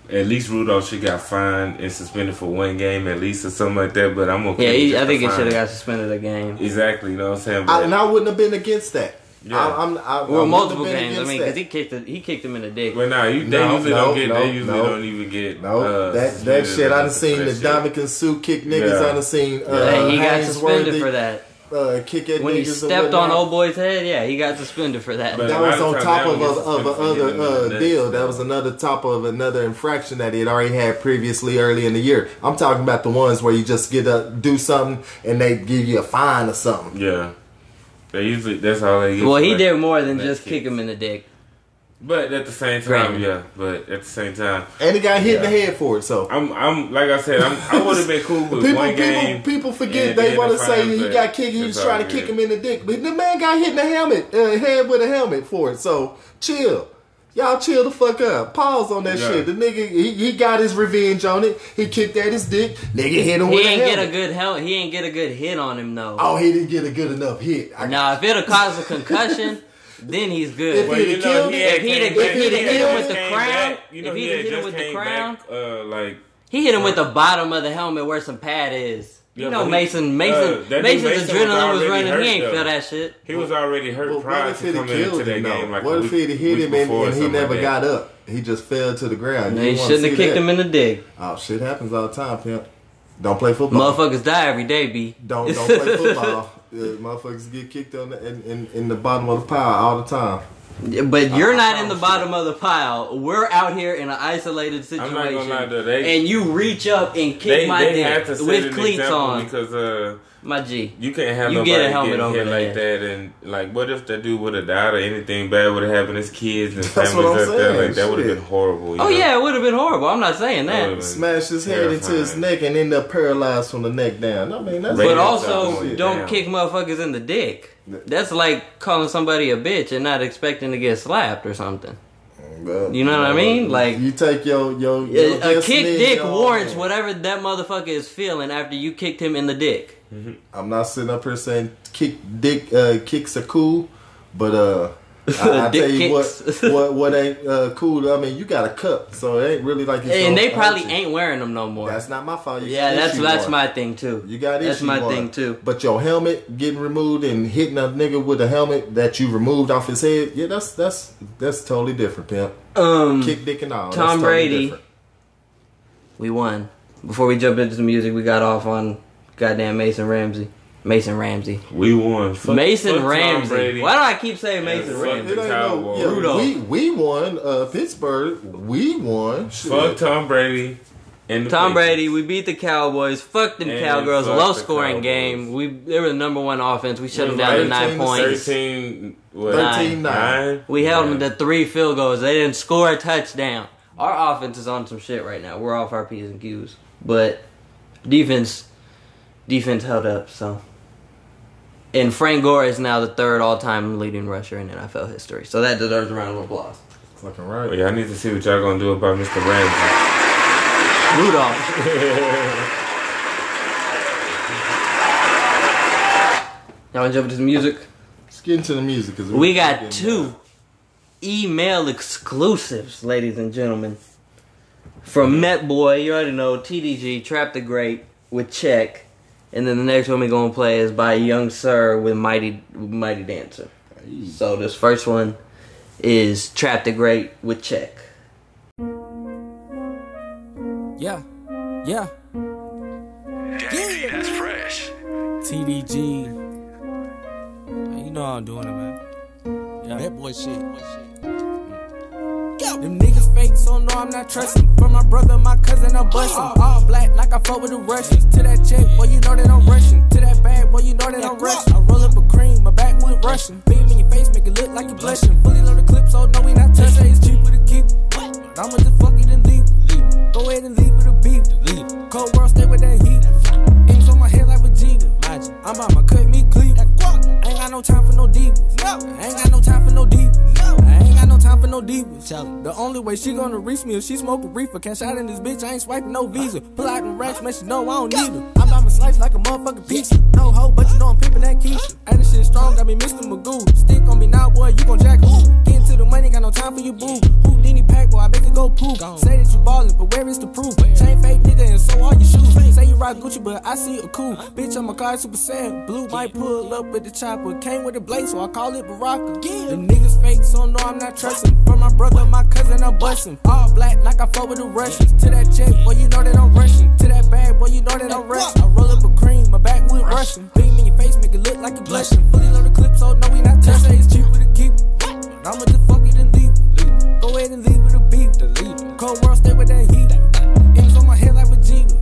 at least Rudolph should got fined and suspended for one game at least or something like that. But I'm okay. Yeah, with he, just I think he should have got suspended a game. exactly. You know what I'm saying? I, and I wouldn't have been against that. Yeah. I, I'm, I, I Well, wouldn't multiple games. I mean, because he kicked it, he kicked him in the dick. Well, nah, you, they No, usually no, don't get. no, they usually no. don't even get. No, uh, that that suspended shit. I done seen the. Ndamukong Suh kick niggas. Yeah. I done seen uh, Hey, he got suspended for that. Uh, kick at When he stepped on old boy's head, yeah, he got suspended for that. But- That was on top they of don't a, of a other uh, deal. neck. That was another top of another infraction that he had already had previously early in the year. I'm talking about the ones where you just get to do something and they give you a fine or something. Yeah, they usually that's all they get. well, he like, did more than neck just kick him in the dick. But at the same time, Granted. yeah. But at the same time, And he got hit in the head for it. So I'm I'm like I said, I'm, I would have been cool with people, one people, game. people forget they want to say he got kicked. He was trying all to kick him in the dick, but the man got hit in the helmet, uh, head with a helmet for it. So chill. Y'all chill the fuck up. Pause on that Yeah. shit. The nigga, he, he got his revenge on it. He kicked at his dick. Nigga hit him He with ain't a get a good hel- He ain't get a good hit on him though. oh, he didn't get a good enough hit. I Now, if it'd have caused a concussion, then he's If good. Well, he'd have killed he him, if he'd came have- if he'd hit him with the crown, you know, if he he'd had hit him with the crown, back, uh, like He hit him with the bottom of the helmet where some pad is. You Yeah, know, Mason, Mason, uh, Mason's Mason adrenaline was, already running. hurt, he ain't though. feel that shit. he was already hurt But prior to coming into killed that him game. Like what if he'd hit him and, before or and he never like got up? He just fell to the ground. You He shouldn't have kicked that? him in the dick. Oh, shit happens all the time, pimp. Don't play football. Motherfuckers die every day, b. Don't don't play football. Uh, motherfuckers get kicked on the, in, in, in the bottom of the pile all the time. But you're I not in the bottom of the pile. We're out here in an isolated situation, not gonna lie though, they and you reach up and kick they, my dick with cleats on. because uh My G. you can't have You nobody get a helmet getting over hit like head. that and like what if that dude would have died or anything bad would have happened to his kids and That's families what I'm up there like that would have been horrible. you Oh know? yeah, it would have been horrible. I'm not saying That that. Smash his head into his neck and end up paralyzed from the neck down. I mean, that's But also, shit, don't damn. kick motherfuckers in the dick. That's like calling somebody a bitch and not expecting to get slapped or something. Well, You know what I mean? Like- you take your your, your A, a kick dick warrants whatever that motherfucker is feeling after you kicked him in the dick. I'm not sitting up here saying kick dick uh, kicks are cool, but uh, I, I tell you kicks. what what what ain't uh, cool. I mean, you got a cup, so it ain't really like it's And they probably you. ain't wearing them no more. That's not my fault. You yeah, that's that's one. my thing too. You got That's my one. thing too. But your helmet getting removed and hitting a nigga with a helmet that you removed off his head, yeah, that's that's that's totally different, pimp. Um, Kick dick and all. Tom totally Brady. different. we won. Before we jump into the music, we got off on goddamn Mason Ramsey. Mason Ramsey. We won. Fuck, Mason fuck Ramsey. Why do I keep saying Mason fuck Ramsey? No, yeah, Rudolph. we we won uh, Pittsburgh. We won. Shit. Fuck Tom Brady and the Tom Patriots. Brady, we beat the Cowboys. Fuck them And Cowgirls. fuck Low the scoring Cowboys. game. We they were the number one offense. We shut It them down to nine points. Thirteen. What? 13 nine. We held them to three field goals. They didn't score a touchdown. Our offense is on some shit right now. We're off our P's and Q's. But defense defense held up, so and Frank Gore is now the third all time leading rusher in NFL history. So that deserves a round of applause. Fucking right. yeah, I need to see what y'all gonna do about Mr. Ramsey. Rudolph. Y'all wanna jump into the music? Let's get into the music because We got two email exclusives, ladies and gentlemen. From Met Boy, you already know TDG, Trap the Great with Check, and then the next one we're gonna play is by Young Sir with Mighty Mighty Dancer. So this first one is Trap the Great with Check. Yeah, yeah. Damn, that's fresh. TDG. You know how I'm doing it, man. Yeah. That boy shit. Yeah. Them niggas fake, so no, I'm not trusting. For my brother, my cousin, I'm busting. All black, like I fuck with the Russians. To that check, boy, you know that I'm rushing. To that bag, boy, you know that I'm rushing. I roll up a cream, my back with Russian. Beam in your face, make it look like you blushing. Fully loaded clip, so no, we not touching. It's cheaper to keep. But I'ma just fuck it and leave. Go ahead and leave with a beef. Cold world, stay with that heat. Aim's on my head like Vegeta. I'm about my cut. I ain't got no time for no divas. I ain't got no time for no divas. I ain't got no time for no divas. Tell The only way she gonna reach me is she smoke a reefer. Cash out in this bitch, I ain't swiping no visa. Uh, Pull out them racks, man, she know I don't need her. I'm about my slice like a motherfucking pizza. No hoe, but you know I'm pimping that Keisha. Uh. And this shit strong, got me Mr. Magoo. Stick on me now, boy, you gon' jack who? The money, got no time for you, boo. Houdini pack, boy, I make it go poof. Say that you ballin', but where is the proof? Chain fake nigga, and so are your shoes. Say you rock Gucci, but I see a cool. Bitch, I'm a car super sad. Blue might pull up with the chopper. Came with a blade, so I call it Baraka. Them niggas fake, so no, I'm not trusting. For my brother, my cousin, I'm busting. All black, like I fuck with the Russians. To that check, boy, you know that I'm rushing. To that bag, boy, you know that I'm rushing. I roll up a cream, my back with Russian. Beam in your face, make it look like you blushing. Fully loaded clip, so no, we not touching. It's cheaper to keep. I'ma just fuck it and leave. it. Go ahead and leave with a beef. Cold world, stay with that heat. M's on my head like Vegeta.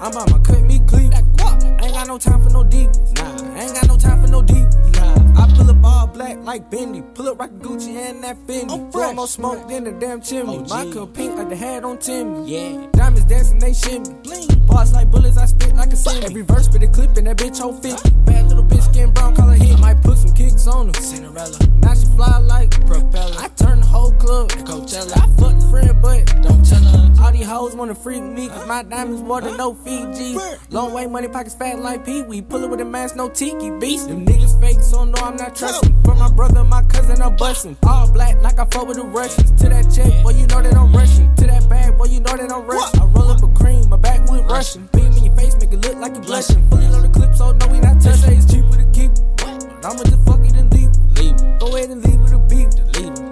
I'm about my cut me cleave. Ain't got no time for no divas. Nah, ain't got no time for no divas. Nah, I pull up all black like Bendy. Pull up Rocky Gucci and that Fendi. Blow more smoke than the damn chimney. My cup pink like the hat on Timmy. Yeah, diamonds dancing, they shimmy. Bling. Bars like bullets, I spit like a semi. Every verse with a clip and that bitch whole 50. Bad little bitch skin brown color hit. Might put some kicks on her. Cinderella. Now she fly like propeller. I turn the whole club to Coachella. I fuck a friend, but don't tell her. All these hoes wanna freak me, cause my diamonds more than no Fiji. Long way money pockets fat like Pee Wee. Pull it with a mask, no tiki beast. Them niggas fake, so no, I'm not trusting. For my brother, my cousin, I'm busting. All black, like I fuck with the Russians. To that check, boy, you know that I'm rushing. To that bag, boy, you know that I'm rushing. I roll up a cream, my back with Russian. Beam in your face, make it look like you blushing. Fully loaded clip, so no, we not touching. It's cheaper to keep. But I'ma just fuck it and leave. it. Go ahead and leave with a beef.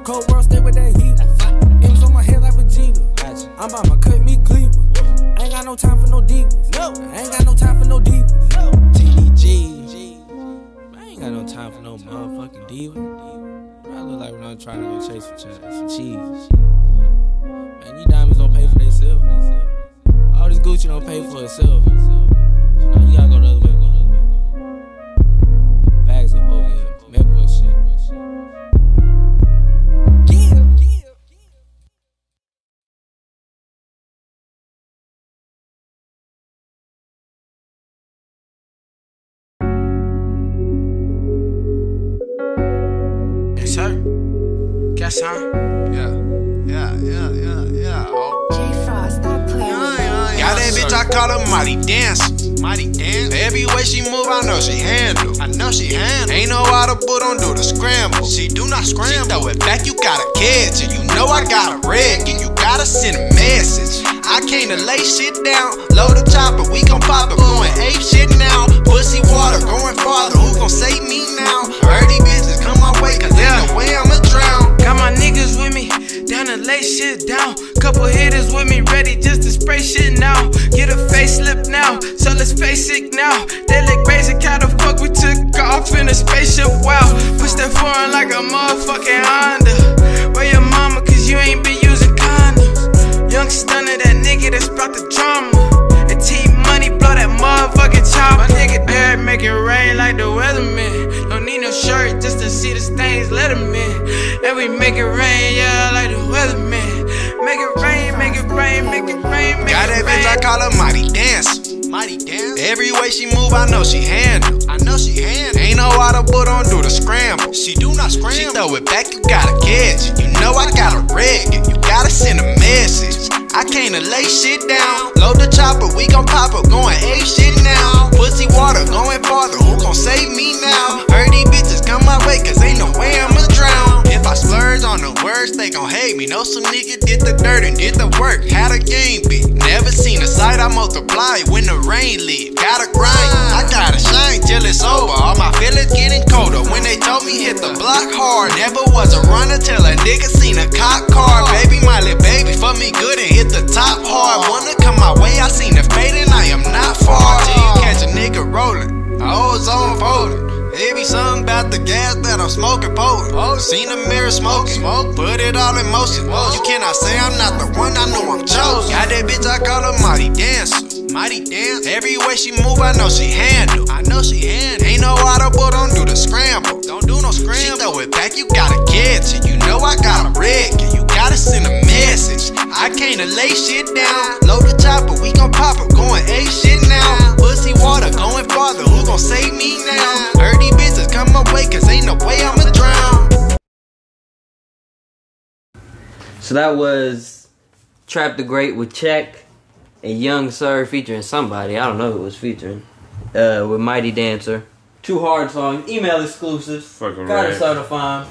Cold world, stay with that heat. M's on my head like Vegeta. I'm about my cut me cleaver. I ain't got no time for no divas. No, I ain't got no time for no divas. No. TDG. Got no time for no motherfucking diva. I look like when I'm trying to go chase for ch- some cheese. Man, these diamonds don't pay for themselves. All this Gucci don't pay for itself. Move, I know she handle. I know she handle. Ain't no audible, don't do the scramble. Don't do no scramble. She throw it back, you gotta catch it. You know I got a wreck, and you gotta send a message. I came to lay shit down. Load the chopper, but we gon' pop it. Going A shit now. Pussy water, going farther. Who gon' save me now? Dirty bitches come my way, cause ain't no way I'ma drown. So that was Trap the Great with Check and Young Sir featuring somebody. I don't know who it was featuring. Uh, with Mighty Dancer. Two hard songs, email exclusives. Fucking Gotta right. certify 'em.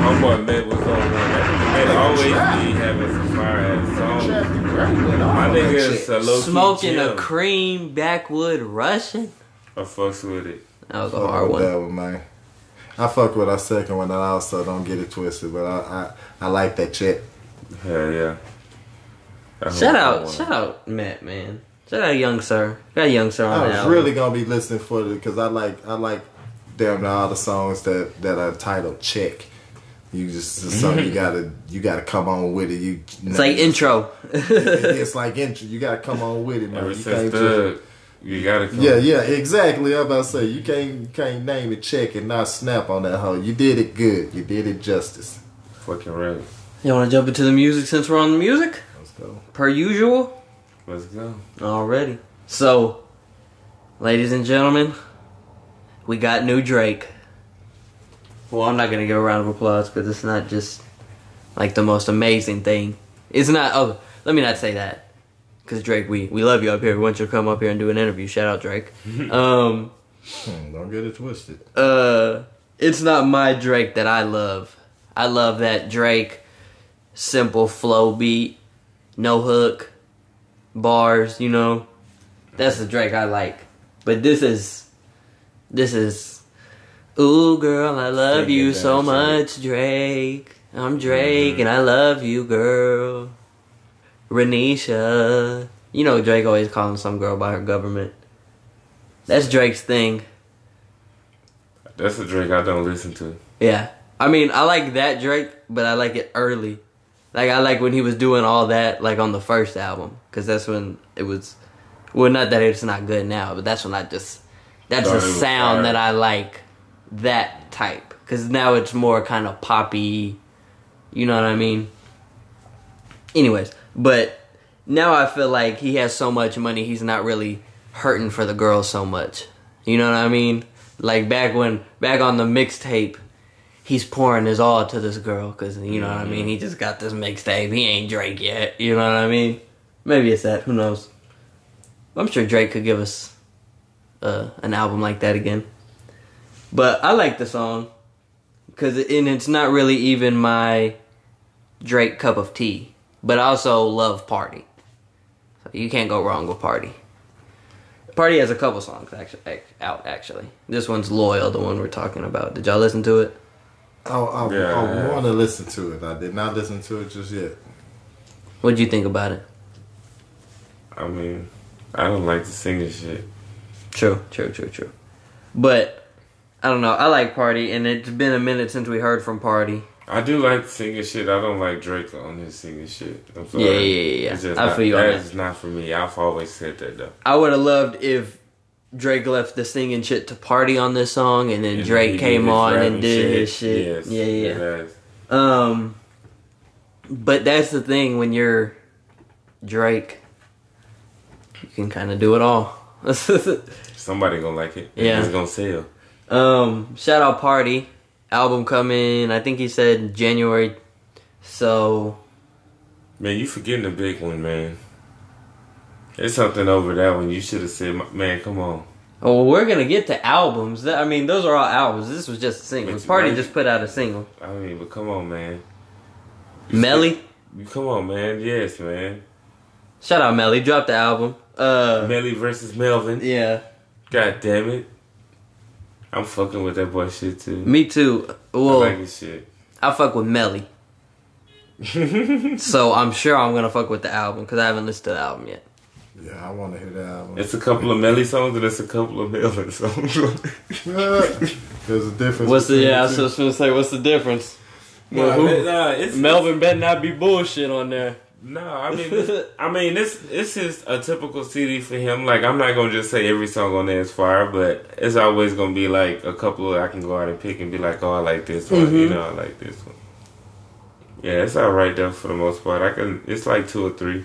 My boy Matt was on one. That nigga always be having some fire ass songs. My nigga is a low Smoking gem. a cream backwood Russian. I fucks with it. That was a Fuck hard with one. that one, man. I fuck with our second one, and I also don't get it twisted, but I I, I like that shit. Hell yeah. I hope Shout out, one- shout out, Matt, man. Shout out, Young Sir. Got Young Sir on I was album. really gonna be listening for it because I like I like damn near all the songs that that are titled "Check." You just it's something you gotta you gotta come on with it. You It's like intro. it's like intro. You gotta come on with it, man. Ever You since can't just- Thug, you gotta come. yeah, yeah, exactly. I'm about to say you can't you can't name it check and not snap on that hoe. You did it good. You did it justice. Fucking right. You want to jump into the music since we're on the music? Let's go. Per usual. Let's go. Already. So, ladies and gentlemen, we got new Drake. Well, I'm not gonna give a round of applause because it's not just like the most amazing thing. It's not. Oh, let me not say that. Because Drake, we we love you up here. We want you to come up here and do an interview. Shout out Drake. um, Hmm, don't get it twisted. uh, it's not my Drake that I love. I love that Drake simple flow beat, no hook, bars, you know. That's the Drake I like. But this is this is Ooh girl, I love you so much, Drake. I'm Drake mm-hmm. and I love you, girl. Renisha. You know Drake always calling some girl by her government. That's Drake's thing. That's a Drake I don't listen to. Yeah. I mean, I like that Drake, but I like it early. Like, I like when he was doing all that, like, on the first album. Because that's when it was. Well, not that it's not good now, but that's when I just. That's Thought the sound that I like. That type. Because now it's more kind of poppy. You know what I mean? Anyways, but now I feel like he has so much money, he's not really hurting for the girls so much. You know what I mean? Like back when, back on the mixtape, he's pouring his all to this girl because you know what I mean. He just got this mixtape. He ain't Drake yet. You know what I mean? Maybe it's that. Who knows? I'm sure Drake could give us uh, an album like that again. But I like the song because and it's not really even my Drake cup of tea. But I also love Party. So you can't go wrong with Party. Party has a couple songs actually out. Actually, this one's Loyal, the one we're talking about. Did y'all listen to it? I, I, Yeah. I want to listen to it. I did not listen to it just yet. What'd you think about it? I mean, I don't like the singing shit. True, true, true, true. But I don't know. I like Party, and it's been a minute since we heard from Party. I do like the singing shit. I don't like Drake on his singing shit. I'm sorry. Yeah, yeah, yeah, yeah. It's just I not, feel you on that that. is not for me. I've always said that though. I would have loved if Drake left the singing shit to Party on this song, and then And Drake came on and did his shit. Yes, yeah, yeah. Um, but that's the thing when you're Drake, you can kind of do it all. Somebody gonna like it. Yeah. it's gonna sell. um, shout out Party album coming. I think he said January. So Man, you forgetting the big one, man. There's something over that one. You should have said, man, come on. Oh, we're gonna get to albums. I mean, those are all albums. This was just a single. But Party just put out a single. I mean, but come on, man. Melly, come on, man. Yes, man. shout out Melly, dropped the album. Uh, Melly versus Melvin. yeah, God damn it. I'm fucking with that boy shit too. me too. I Well, like his shit. I fuck with Melly, so I'm sure I'm gonna fuck with the album because I haven't listened to the album yet. Yeah, I want to hear that album. It's a couple of Melly songs and it's a couple of Melvin songs. There's a difference. What's the between yeah? I was just gonna say, what's the difference? nah, Well, who- man, nah, it's Melvin better not be bullshit on there. No, I mean, this, I mean, this this is a typical CD for him. Like, I'm not gonna just say every song on there is fire, but it's always gonna be like a couple of I can go out and pick and be like, oh, I like this one. You mm-hmm. know, I like this one. Yeah, it's all right though for the most part. I can. It's like two or three.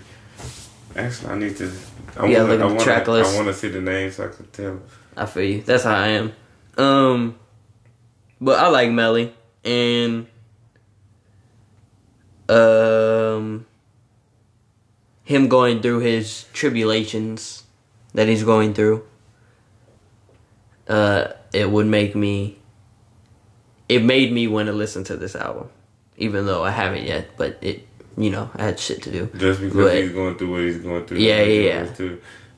Actually, I need to. I Yeah, wanna, look at I the wanna, track list. I want to see the names so I can tell. I feel you. That's how I am. Um, but I like Melly and um him going through his tribulations that he's going through. Uh, it would make me. It made me want to listen to this album, even though I haven't yet. But it, you know, I had shit to do. Just because But- he's going through what he's going through. Yeah, yeah, yeah.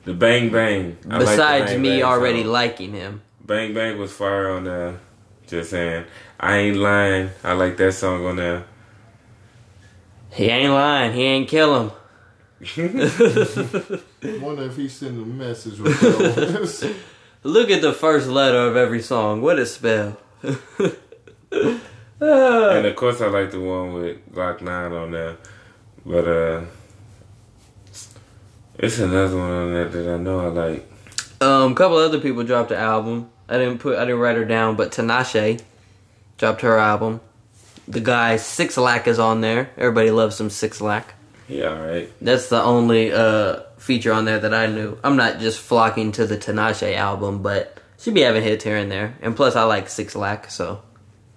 The bang bang. I like the Besides Bang me Bang already song. liking him, Bang Bang was fire on there. Just saying. I ain't lying. I like that song on there. he ain't lying. He ain't kill him. I wonder if he sent a message with those. Look at the first letter of every song. What it spell? And of course I like the one with Glock 9 on there. But uh it's another one on there that I know I like. Um, a couple other people dropped the album. I didn't put, I didn't write her down, but Tinashe dropped her album. The guy Six Lack is on there. Everybody loves some Six Lack. Yeah, alright. That's the only uh feature on there that I knew. I'm not just flocking to the Tinashe album, but she be having hits here and there. And plus, I like Six Lack, so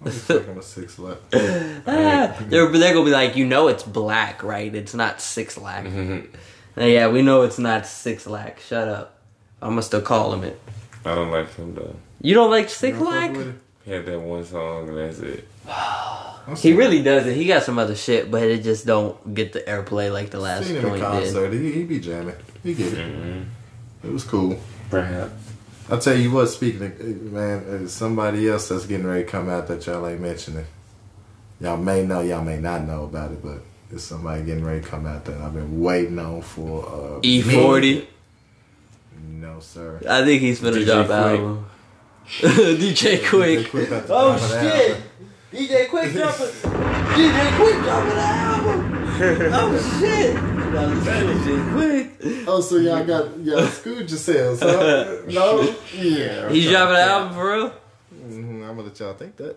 I'm fucking a six left. ah, they're they're gonna be like, you know, it's black, right? It's not Six Lack. Uh, yeah, we know it's not Six Lack. Shut up. I'm gonna still call him it. I don't like him though. You don't like Six Lack? He had that one song and that's it. He really doesn't. He got some other shit, but it just don't get the airplay like the last Seen him in joint did. concert. He, he be jamming. He get it. It was cool. Perhaps. I'll tell you what, speaking of, man, somebody else that's getting ready to come out that y'all ain't mentioning. Y'all may know, y'all may not know about it, but there's somebody getting ready to come out that I've been waiting on for. Uh, E40. No, sir. I think he's gonna DJ drop Quik. album. DJ Quik. Quik Oh top of the shit! DJ Quik dropping. DJ Quik dropping the album. Oh shit! DJ Quik. Oh, so y'all got y'all screwed yourselves, huh? no? Yeah. He's dropping an album for real. hmm I'm gonna let y'all think that.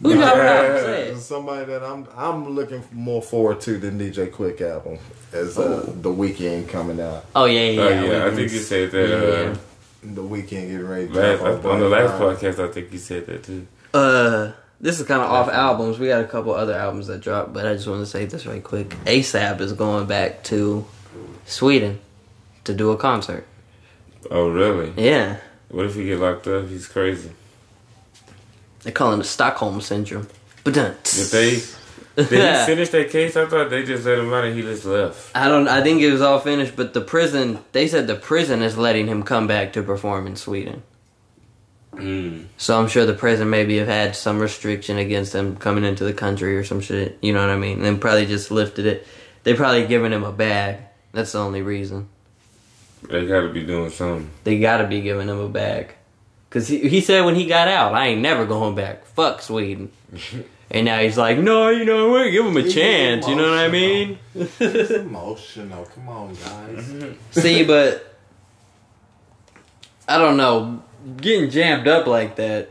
Who dropping an album? Say it. Somebody that I'm I'm looking more forward to than DJ Quik album as uh, the Weeknd coming out. Oh yeah, yeah. Oh yeah. yeah, I think you said that Yeah. uh, The Weeknd getting ready last, on the last podcast I think you said that too. Uh, this is kind of off albums. We got a couple other albums that dropped, but I just want to say this right quick. ASAP is going back to Sweden to do a concert. Oh really? Yeah, What if he get locked up? He's crazy. They call calling the Stockholm syndrome. But done. Did they did he finish that case? I thought they just let him out and he just left. I don't. I think it was all finished, but the prison. They said the prison is letting him come back to perform in Sweden. Mm. So I'm sure the prison maybe have had some restriction against them coming into the country or some shit. You know what I mean? And probably just lifted it. They probably given him a bag. That's the only reason. They got to be doing something. They gotta be giving him a bag. Cause he, he said when he got out, I ain't never going back. Fuck Sweden. and now he's like, no, you know, we're give him a He's chance. You know what I mean? It's emotional. Come on, guys. See, but I don't know. Getting jammed up like that,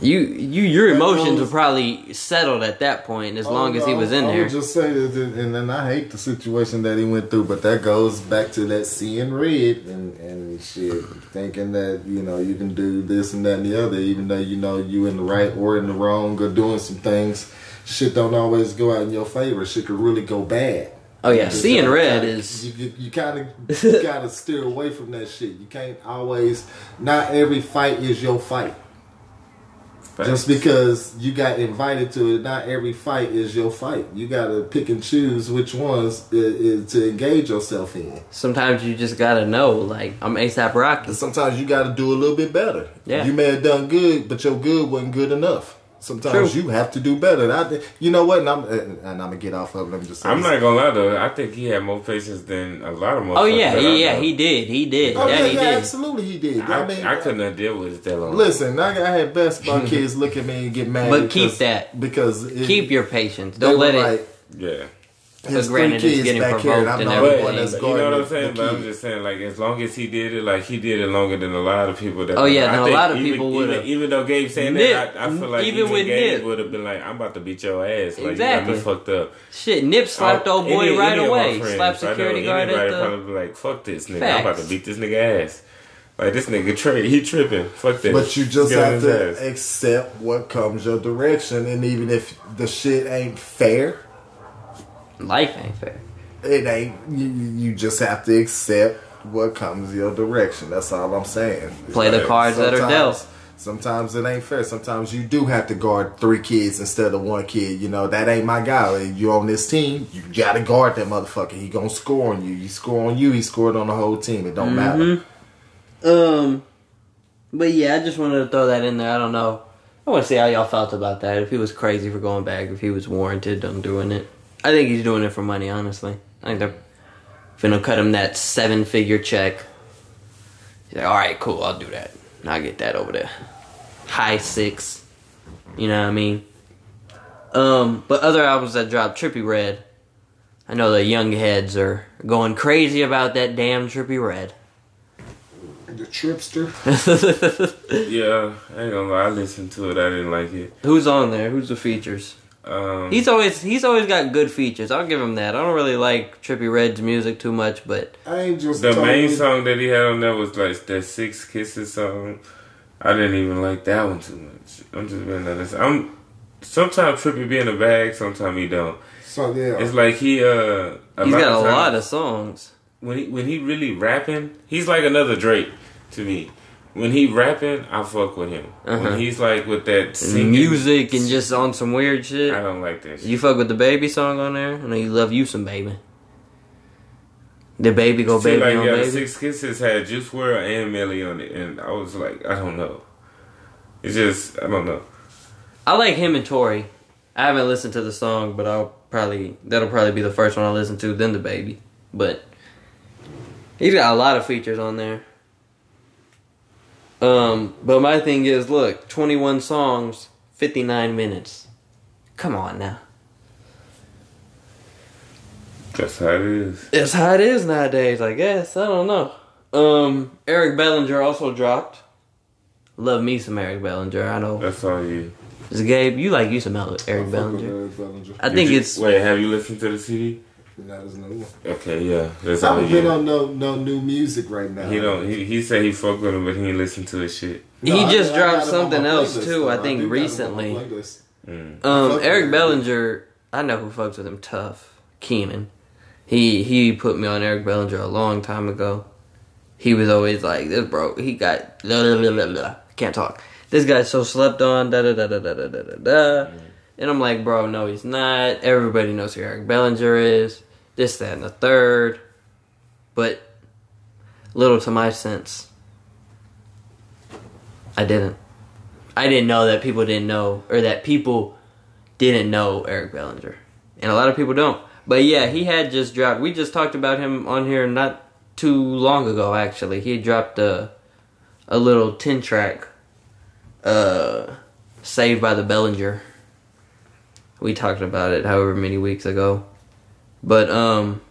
you you your emotions were probably settled at that point. As oh, long Oh, as he was in I there, just say that, and then I hate the situation that he went through, but that goes back to that seeing red and, and shit, thinking that you know you can do this and that and the other, even though you know you in the right or in the wrong or doing some things. Shit don't always go out in your favor. Shit could really go bad. Oh yeah, You seeing gotta red is you, you kind of you gotta steer away from that shit. You can't always. Not every fight is your fight. Just because you got invited to it, not every fight is your fight. You got to pick and choose which ones to engage yourself in. sometimes you just gotta know. Like I'm ASAP Rocky. And sometimes you got to do a little bit better. Yeah. You may have done good, but your good wasn't good enough. Sometimes True. you have to do better. I, you know what? And I'm, and I'm gonna get off of it. I'm just. saying I'm not gonna lie though. I think he had more patience than a lot of motherfuckers. Oh yeah, that he, yeah, he did. He did. Oh, yeah, yeah, he yeah, did. absolutely, he did. I, I, mean, I uh, couldn't have dealt with it that long. Listen, I, I had basketball kids look at me and get mad. But keep that. because it, Keep your patience. Don't let it. like, Yeah. His three granted, it's kids getting back here, and I'm provoked and the But, only one that's but you know what I'm saying? But I'm just saying, like, as long as he did it, like he did it longer than a lot of people. That Oh, yeah, I then a lot of even- people even, would've. even though Gabe saying Nip, that, I, I feel like even even, with Gabe would have been like, "I'm about to beat your ass." Like Exactly. you fucked up. Shit, Nip slapped old boy any- right any away. friends, Slapped I know security guard at anybody the. probably be like, "Fuck this nigga! I'm about to beat this nigga ass." Like this nigga Trey, he tripping. Fuck that. But you just Get have to ass. accept what comes your direction, and even if the shit ain't fair, Life ain't fair. it ain't. You, you just have to accept what comes your direction. That's all I'm saying. Play the cards that are dealt. Sometimes it ain't fair. Sometimes you do have to guard three kids instead of one kid. You know that ain't my guy. You on this team, you gotta guard that motherfucker. He gonna score on you. He score on you, he scored on the whole team. It don't matter. Um, but yeah, I just wanted to throw that in there. I don't know. I want to see how y'all felt about that. If he was crazy for going back, if he was warranted on doing it. I think he's doing it for money. Honestly, I think they're finna cut him that seven-figure check. He's like, all right, cool, I'll do that. I'll get that over there. High six. You know what I mean? Um, but other albums that dropped, Trippie Redd. I know the young heads are going crazy about that damn Trippie Redd. The tripster. Yeah, I ain't gonna lie. I listened to it. I didn't like it. Who's on there? Who's the features? Um, He's always he's always got good features. I'll give him that. I don't really like Trippie Redd's music too much, but I ain't just the main totally- song that he had on there was like that Six Kisses song. I didn't even like that one too much. I'm just being honest. I'm sometimes Trippie be in the bag, sometimes he don't. So yeah, It's like he uh a he's lot got a times- lot of songs. when he when he really rapping, he's like another Drake to me. When he rapping, I fuck with him. Uh-huh. When he's like with that singing music and just on some weird shit. I don't like that. Shit. You fuck with the baby song on there? I know you love you some baby. The baby go baby like on yeah, baby. Six Kisses had Juice WRLD and Melly on it, and I was like, I don't know. It's just I don't know. I like him and Tori. I haven't listened to the song, but I'll probably that'll probably be the first one I listen to, then the baby. But he's got a lot of features on there. Um, but my thing is, look, twenty one songs, fifty nine minutes. Come on now. That's how it is. It's how it is nowadays, I guess. I don't know. Um, Eric Bellinger also dropped. Love me some Eric Bellinger. I know. That's all you. Is Gabe, you like you some Eric I fuck with Bellinger. Bellinger. I think you- it's wait. Have you listened to the CD? That is new. Okay, yeah. That's I all haven't been on no no new music right now. He don't. He, he said he fuck with him, but he ain't listen to his shit. No, he I- just I dropped something else playlist, too. though. I think got him on my recently. Mm. Um, Eric. Bellinger, I know who fucks with him tough. Keenan. He he put me on Eric Bellinger a long time ago. He was always like, "This bro, he got blah, blah, blah, blah, blah. can't talk. This guy's so slept on." Da da da da da da da da. da. And I'm like, "Bro, no, he's not. Everybody knows who Eric Bellinger is. This, that, and the third. But little to my sense, I didn't. I didn't know that people didn't know, or that people didn't know Eric Bellinger, and a lot of people don't. But yeah, he had just dropped. We just talked about him on here not too long ago. Actually, he dropped a a little ten track, uh, "Saved by the Bellinger." We talked about it however many weeks ago, but um,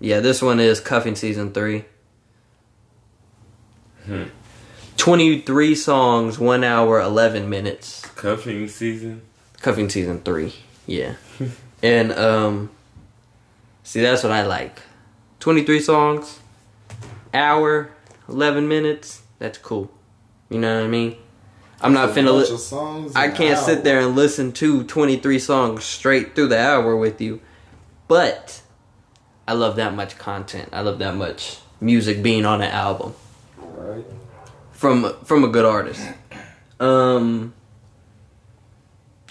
yeah, this one is cuffing season three. Hmm. 23 songs, 1 hour, 11 minutes. Cuffing season. Cuffing season 3. Yeah. and, um, see, that's what I like. 23 songs, hour, 11 minutes. That's cool. You know what I mean? I'm not finna. Li- songs I can't an sit there and listen to 23 songs straight through the hour with you. But I love that much content. I love that much music being on an album Right. from from a good artist. Um,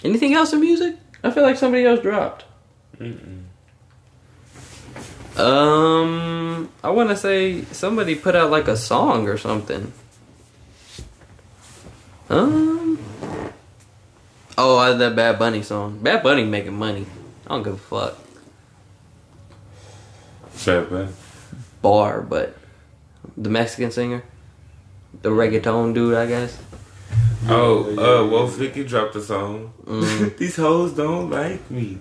anything else in music? I feel like somebody else dropped. Um, I want to say somebody put out like a song or something. Um, Oh, I that Bad Bunny song. Bad Bunny making money. I don't give a fuck. Bad Bunny. Bar, but the Mexican singer, the reggaeton dude, I guess. Oh, uh, Woah Vicky dropped a song. Mm. These hoes don't like me.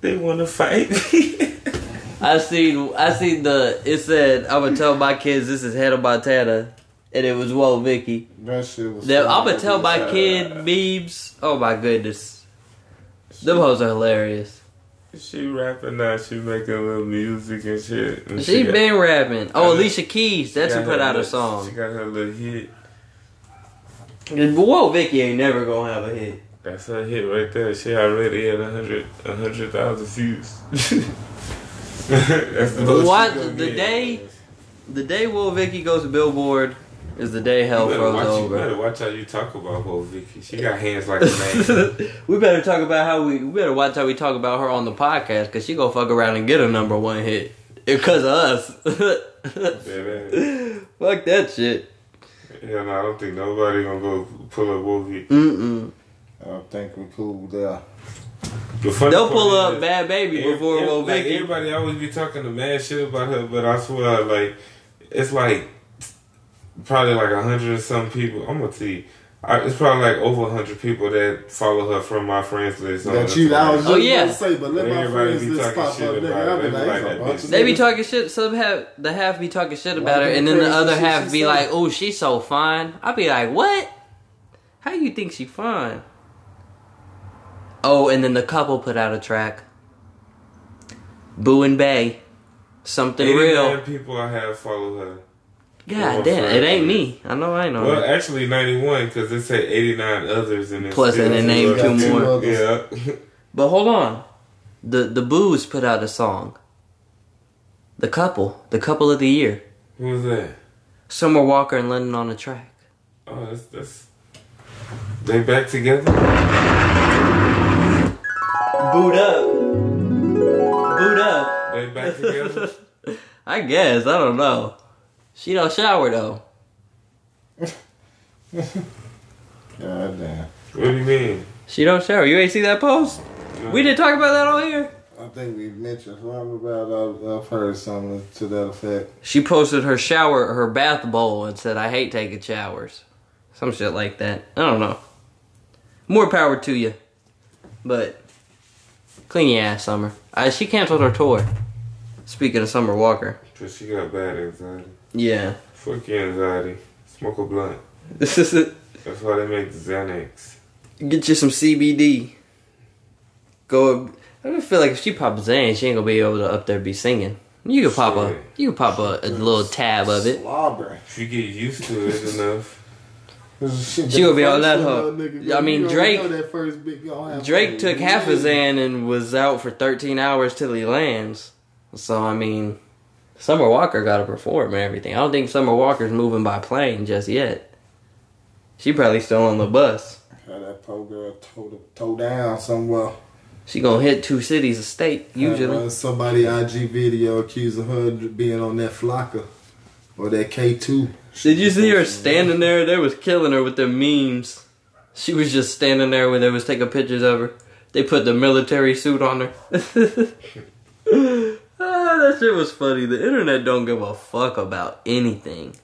They want to fight me. I seen I seen the it said I'm gonna tell my kids this is Hannah Montana and it was Woah Vicky. That shit was. Them, I'm gonna tell my kid memes. Oh my goodness. Them hoes are hilarious. she rapping now. She making little music and shit. And She got- been rapping. Oh, Alicia Keys. That's she who put her out a little- She song. got her little hit. But Woah Vicky ain't never gonna have a hit. That's her hit right there. She already had a hundred, a hundred thousand views. That's the most What the get. day the day Woah Vicky goes to Billboard is the day hell You better, froze watch, you over. better watch how you talk about Woah Vicky. She got hands like a man. we better talk about how we, we better watch how we talk about her on the podcast because she gonna fuck around and get a number one hit eh, because of us. Yeah, fuck that shit. yeah, no, I don't think nobody gonna go pull up Woah Vicky. Mm-mm. I don't think we cool there. The They'll pull up is- Bad Baby Every- before every- Will like, everybody always be talking the mad shit about her, but I swear, like, it's like probably like a hundred and some people. I'm gonna tell you, I, it's probably like over a hundred people that follow her from my friends list. on That you, Instagram. I was just oh, yeah. to say, but let my friends be list talking pop up, shit nigga. about I it. be They be like, like it's that bunch bitch. of They be talking shit. Some have the half be talking shit about Like her, and then the other shit half she be say. like, "Oh, she's so fine." I be like, "What? How you think she fine?" Oh, and then the couple put out a track. Boo and Bay, something 89 real. people I have follow her. God damn, it ain't me. I know I know. Well, actually, 91 because it said 89 others in it. Plus, and they named two more. Yeah. But hold on, the the Boos put out a song. The couple, the couple of the year, Who was that? Summer Walker and London on the track. Oh, that's that's. They back together. Boot up, boot up. They back together. I guess I don't know. She don't shower though. God damn. what do you mean? She don't shower. You ain't see that post? We didn't talk about that on here. I think we mentioned something about. I've, I've heard something to that effect. She posted her shower, her bath bowl, and said, "I hate taking showers." Some shit like that. I don't know. More power to you, but clean your ass, Summer. Uh, she canceled her tour. Speaking of Summer Walker, Cause she got bad anxiety. Yeah, Fuck your anxiety. Smoke a blunt. this is it. That's why they make Xanax. Get you some CBD. Go. I just feel like if she pops Zan, she ain't gonna be able to up there be singing. You can pop a, you can pop a, a little tab of it. Slobbering. If you get used to it enough. She She gonna be on that hoe. I mean, Drake- Drake. Drake took half a Zan and was out for 13 hours till he lands. So I mean, Summer Walker got to perform and everything. I don't think Summer Walker's moving by plane just yet. She probably still on the bus. Had that poor girl toe, toe down somewhere. She gonna hit two cities a state usually. Uh, somebody IG video accusing her of being on that flakka or that K two. Did you see her standing there? They was killing her with their memes. She was just standing there when they was taking pictures of her. They put the military suit on her. that shit was funny. The internet don't give a fuck about anything.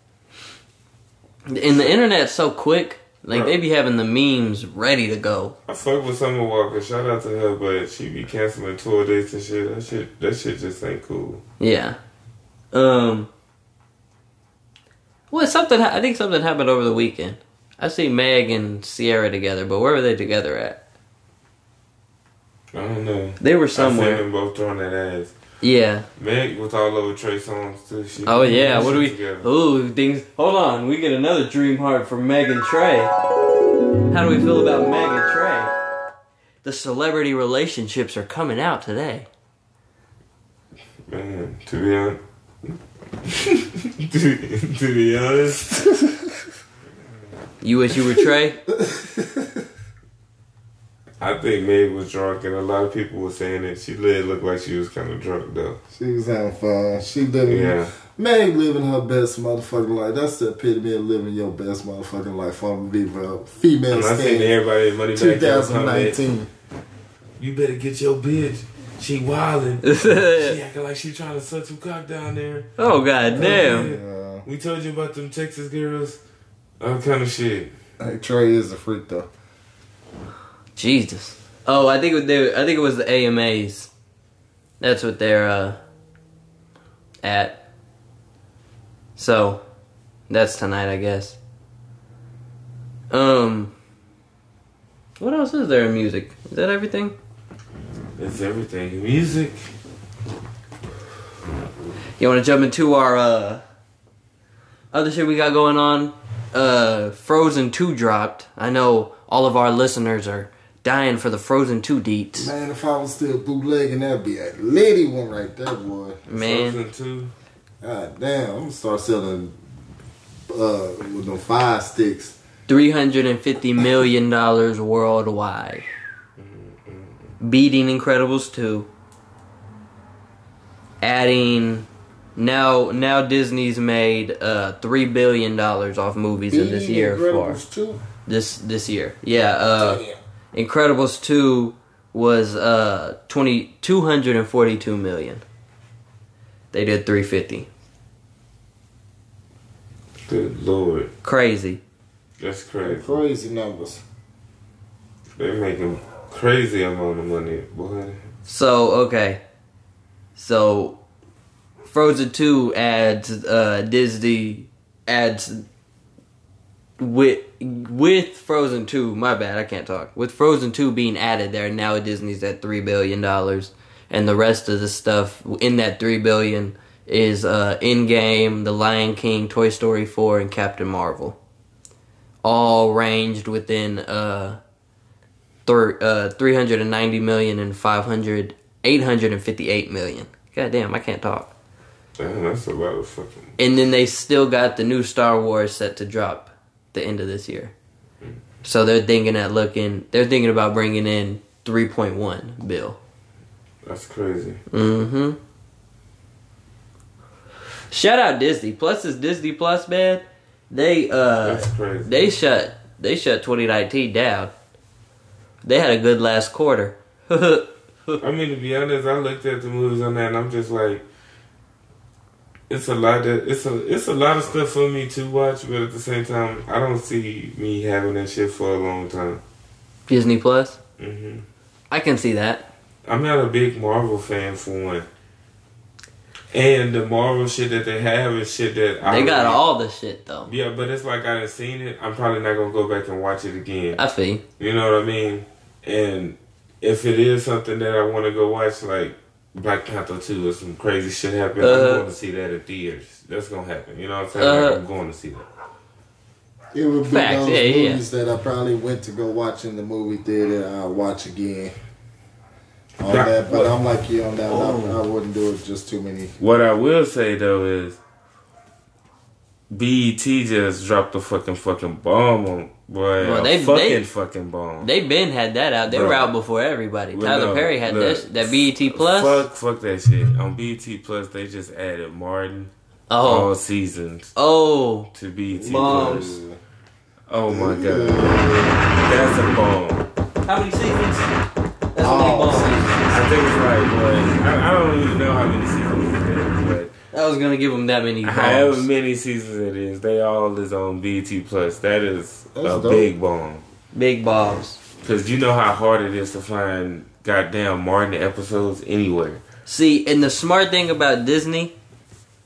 And the internet's so quick. Like they be having the memes ready to go. I fuck with Summer Walker. Shout out to her, but she be canceling tour dates and shit. That shit, that shit just ain't cool. Yeah. Um. Well, something. I think something happened over the weekend. I see Meg and Ciara together, but where were they together at? I don't know. They were I seen somewhere. them both throwing that ass. Yeah. Meg was all over Trey Songz too. She, Oh yeah. What do we? Together. Ooh, things. Hold on. We get another dream heart from Meg and Trey. How do we feel about Meg and Trey? The celebrity relationships are coming out today. Man, to be honest, to, to be honest, You wish you were Trey. I think Meg was drunk, and a lot of people were saying that she did look like she was kind of drunk though. She was having fun. She living. Yeah. Meg living her best motherfucking life. That's the epitome of living your best motherfucking life from a female And I seen standard. everybody money back there 2019. You better get your bitch. She wildin'. she acting like she trying to suck some cock down there. oh god damn. Yeah. We told you about them Texas girls. All kind of shit. Hey, Trey is a freak though. Jesus. Oh, I think it, they, I think it was the AMAs. That's what they're uh, at. So, that's tonight, I guess. Um, what else is there in music? Is that everything? It's everything. Music. You want to jump into our uh, other shit we got going on? Uh, Frozen 2 dropped. I know all of our listeners are dying for the Frozen 2 deets. Man, if I was still bootlegging, that'd be a lady one right there, boy. Man, Frozen two. God damn, I'm gonna start selling uh with them five sticks. $350 million worldwide. Beating Incredibles 2. Adding. Now, now Disney's made uh, three billion dollars off movies in this Beating year. For Incredibles this this year, yeah. Uh, Damn. Incredibles 2 was uh 20 242 million. They did 350. Good lord. Crazy. That's crazy. Crazy numbers. They're making crazy amount of money, boy. So, okay. So Frozen 2 adds uh Disney adds with with Frozen 2, my bad, I can't talk. With Frozen 2 being added there, now Disney's at 3 billion dollars and the rest of the stuff in that 3 billion is uh Endgame, The Lion King, Toy Story 4 and Captain Marvel. All ranged within uh thir- uh 390 million and 500 858 million. God damn, I can't talk. Damn, that's a lot of fucking. And then they still got the new Star Wars set to drop the end of this year. So they're thinking at looking, they're thinking about bringing in 3.1 bill. That's crazy. Mm-hmm. Shout out Disney. Plus is Disney Plus, man. They uh That's crazy. they shut they shut 2019 down. They had a good last quarter. I mean, to be honest, I looked at the movies on that, and I'm just like, it's a lot that it's a it's a lot of stuff for me to watch, but at the same time, I don't see me having that shit for a long time. Disney Plus. hmm I can see that. I'm not a big Marvel fan for one, and the Marvel shit that they have is shit that I They got all the shit though. Yeah, but it's like I done seen it. I'm probably not gonna go back and watch it again. I feel. You know what I mean? And if it is something that I want to go watch, like Black Panther 2 or some crazy shit happen, Uh, I'm going to see that in theaters. That's going to happen. You know what I'm saying? Uh, like, I'm going to see that. It would be Facts, those yeah, yeah. movies that I probably went to go watch in the movie theater. I'll watch again. On That- that, but what- I'm like you on that. Oh. I, I wouldn't do it. Just too many. What I will say, though, is BET just dropped a fucking fucking bomb on, boy. Well, a they- fucking they- fucking bomb. They been had that out. They were out before everybody. Well, Tyler no, Perry had look, that that BET Plus. Fuck, fuck that shit. On BET Plus, they just added Martin Oh, all seasons oh, to BET Bombs. Plus. Oh my god. That's a bomb. how many seasons? That's Oh, I think it's like, what? I, I don't even know how many seasons it is, I was gonna give them that many. but however many seasons it is, they all is on BET Plus. That is That's a dope. big bomb. Big bombs. Because you know how hard it is to find goddamn Martin episodes anywhere. See, and the smart thing about Disney,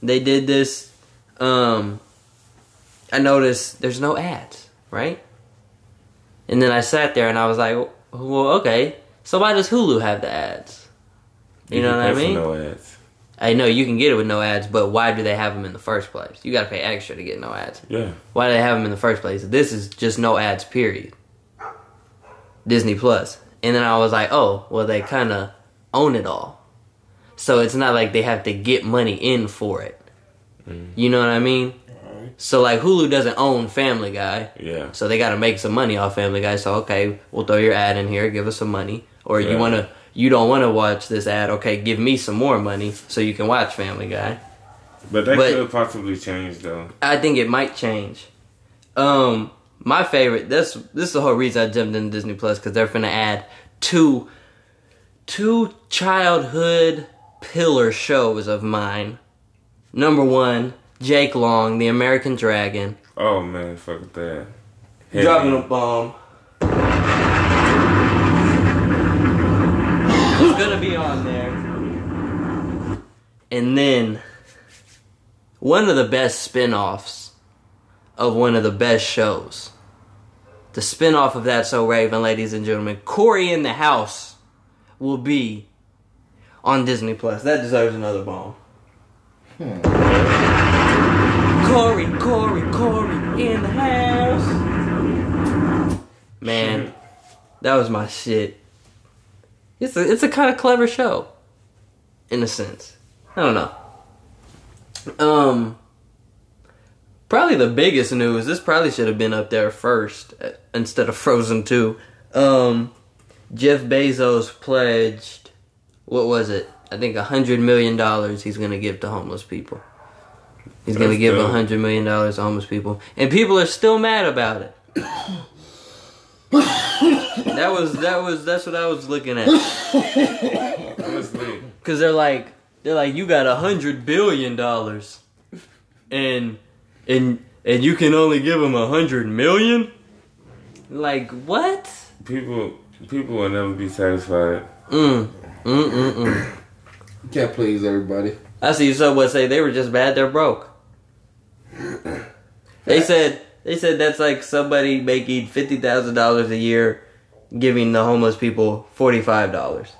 they did this. Um, I noticed there's no ads, right? And then I sat there and I was like, well, okay. So why does Hulu have the ads? You know what I mean? No ads. I know you can get it with no ads, but why do they have them in the first place? You got to pay extra to get no ads. Yeah. Why do they have them in the first place? This is just no ads, period. Disney Plus. And then I was like, oh, well, they kind of own it all. So it's not like they have to get money in for it. Mm. You know what I mean? So like Hulu doesn't own Family Guy. Yeah. So they got to make some money off Family Guy. So okay, we'll throw your ad in here, give us some money. Or you want to, you don't want to watch this ad? Okay, give me some more money so you can watch Family Guy. But that But- could possibly change though. I think it might change. Um, my favorite. This this is the whole reason I jumped into Disney Plus because they're gonna add two two childhood pillar shows of mine. Number one, Jake Long, the American Dragon, Oh man, fuck that. dropping a bomb. Gonna be on there. And then one of the best spin-offs of one of the best shows. The spin-off of that so Raven, ladies and gentlemen, Cory in the House will be on Disney Plus. That deserves another bomb. Hmm. Cory, Cory, Cory in the house. Man, that was my shit. It's a it's a kind of clever show, in a sense. I don't know. Um, probably the biggest news. This probably should have been up there first uh, instead of Frozen Two. Um, Jeff Bezos pledged. What was it? I think a hundred million dollars he's gonna give to homeless people. He's gonna give a hundred million dollars to homeless people, and people are still mad about it. That was that was that's what I was looking at. Honestly, Cause they're like they're like you got a hundred billion dollars, and and and you can only give them a hundred million. Like what? people people will never be satisfied. Mm mm mm mm. Can't please everybody. I see someone say they were just bad. They're broke. They said they said that's like somebody making fifty thousand dollars a year, giving the homeless people forty five dollars.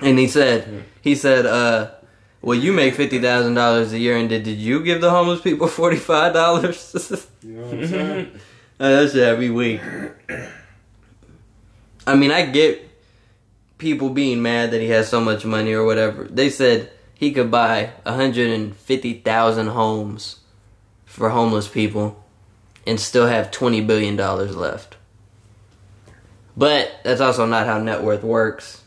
And he said he said, uh, well, you make fifty thousand dollars a year, and did did you give the homeless people forty five dollars? You know what I'm saying? that shit had me. I mean, I get people being mad that he has so much money or whatever. They said he could buy 150,000 homes for homeless people and still have 20 billion dollars left. But that's also not how net worth works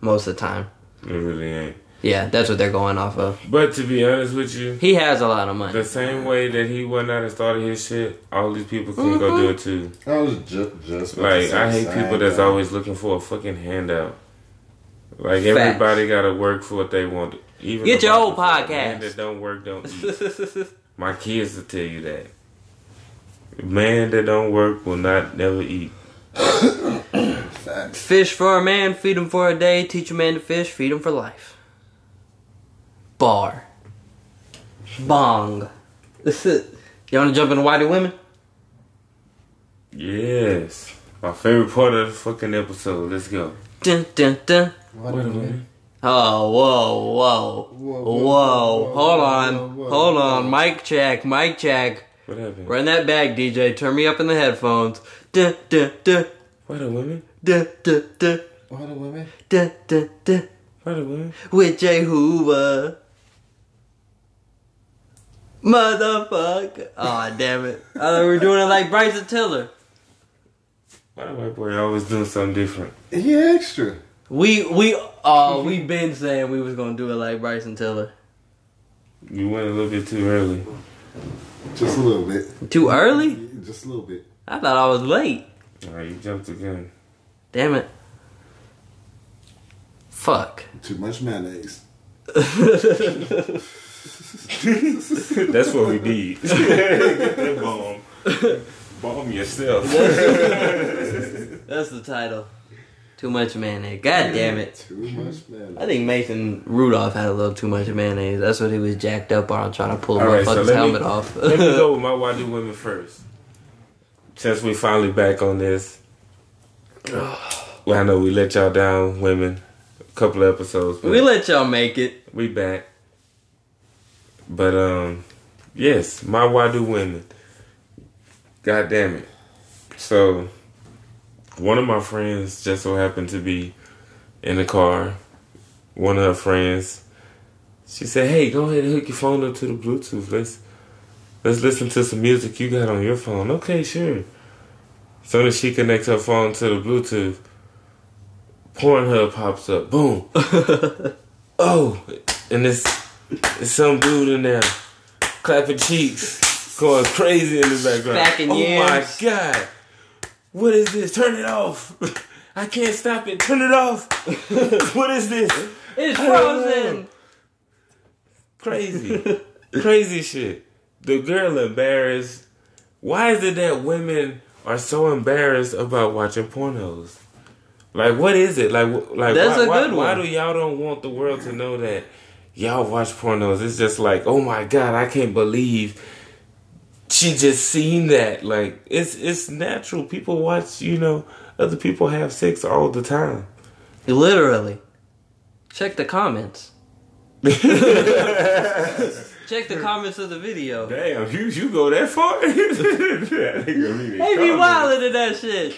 most of the time. It really ain't. Yeah, that's what they're going off of. But to be honest with you, He has a lot of money. the same way that he went out and started his shit, all these people can go mm-hmm. do it too. I was just just Like I hate people that's thing. always looking for a fucking handout. Like Facts. everybody got to work for what they want. Even Get your old podcast. Man that don't work don't eat. My kids will tell you that. Man that don't work will not never eat. Facts. Fish for a man, feed him for a day. Teach a man to fish, feed him for life. Bar. Bong. This is. You want to jump into white women? Yes. My favorite part of the fucking episode. Let's go. Dun dun dun. What Wait a a minute. Oh, whoa, whoa, Whoa, whoa, whoa, whoa, Hold whoa, on, whoa, whoa, hold whoa. on. Mic check, mic check. What happened? Run that back, DJ. Turn me up in the headphones. Dun dun dun What a women? dun dun dun What a women? dun dun dun. What a women? with Jay Hoover. Motherfucker. Oh, damn it. I thought we were doing it like Bryson Tiller. Why the white boy always doing something different? He extra. We, we, oh, we been saying we was gonna do it like Bryson Tiller. You went a little bit too early. Just a little bit. Too early? Just a little bit. I thought I was late. Alright, you jumped again. Damn it. Fuck. Too much mayonnaise. That's what we need. Bomb. Bomb yourself. That's the title. Too much mayonnaise. God damn it. Too much mayonnaise. I think Mason Rudolph had a little too much mayonnaise. That's what he was jacked up on trying to pull All right, so motherfucker's let me- helmet off. Let me go with my why do women first. Since we finally back on this. Well, I know we let y'all down, women. A couple of episodes. But we let y'all make it. we back. But um yes, my why do women. God damn it. So one of my friends just so happened to be in the car. One of her friends She said, "Hey, go ahead and hook your phone up to the Bluetooth. Let's let's listen to some music you got on your phone." Okay, sure. Soon as she connects her phone to the Bluetooth, Pornhub pops up. Boom. oh, and it's it's some dude in there clapping cheeks, going crazy in the background. Oh yams. my god! What is this? Turn it off! I can't stop it. Turn it off! what is this? It's I don't know. frozen. Crazy. Crazy shit. The girl embarrassed. Why is it that women are so embarrassed about watching pornos? Like, what is it? Like, like That's why, a why, good why one. do y'all don't want the world to know that y'all watch pornos? It's just like, oh my god, I can't believe she just seen that. Like, it's it's natural. People watch, you know, other people have sex all the time. Literally. Check the comments. Check the comments of the video. Damn, you you go that far? That nigga really They be comment. wildin' in that shit.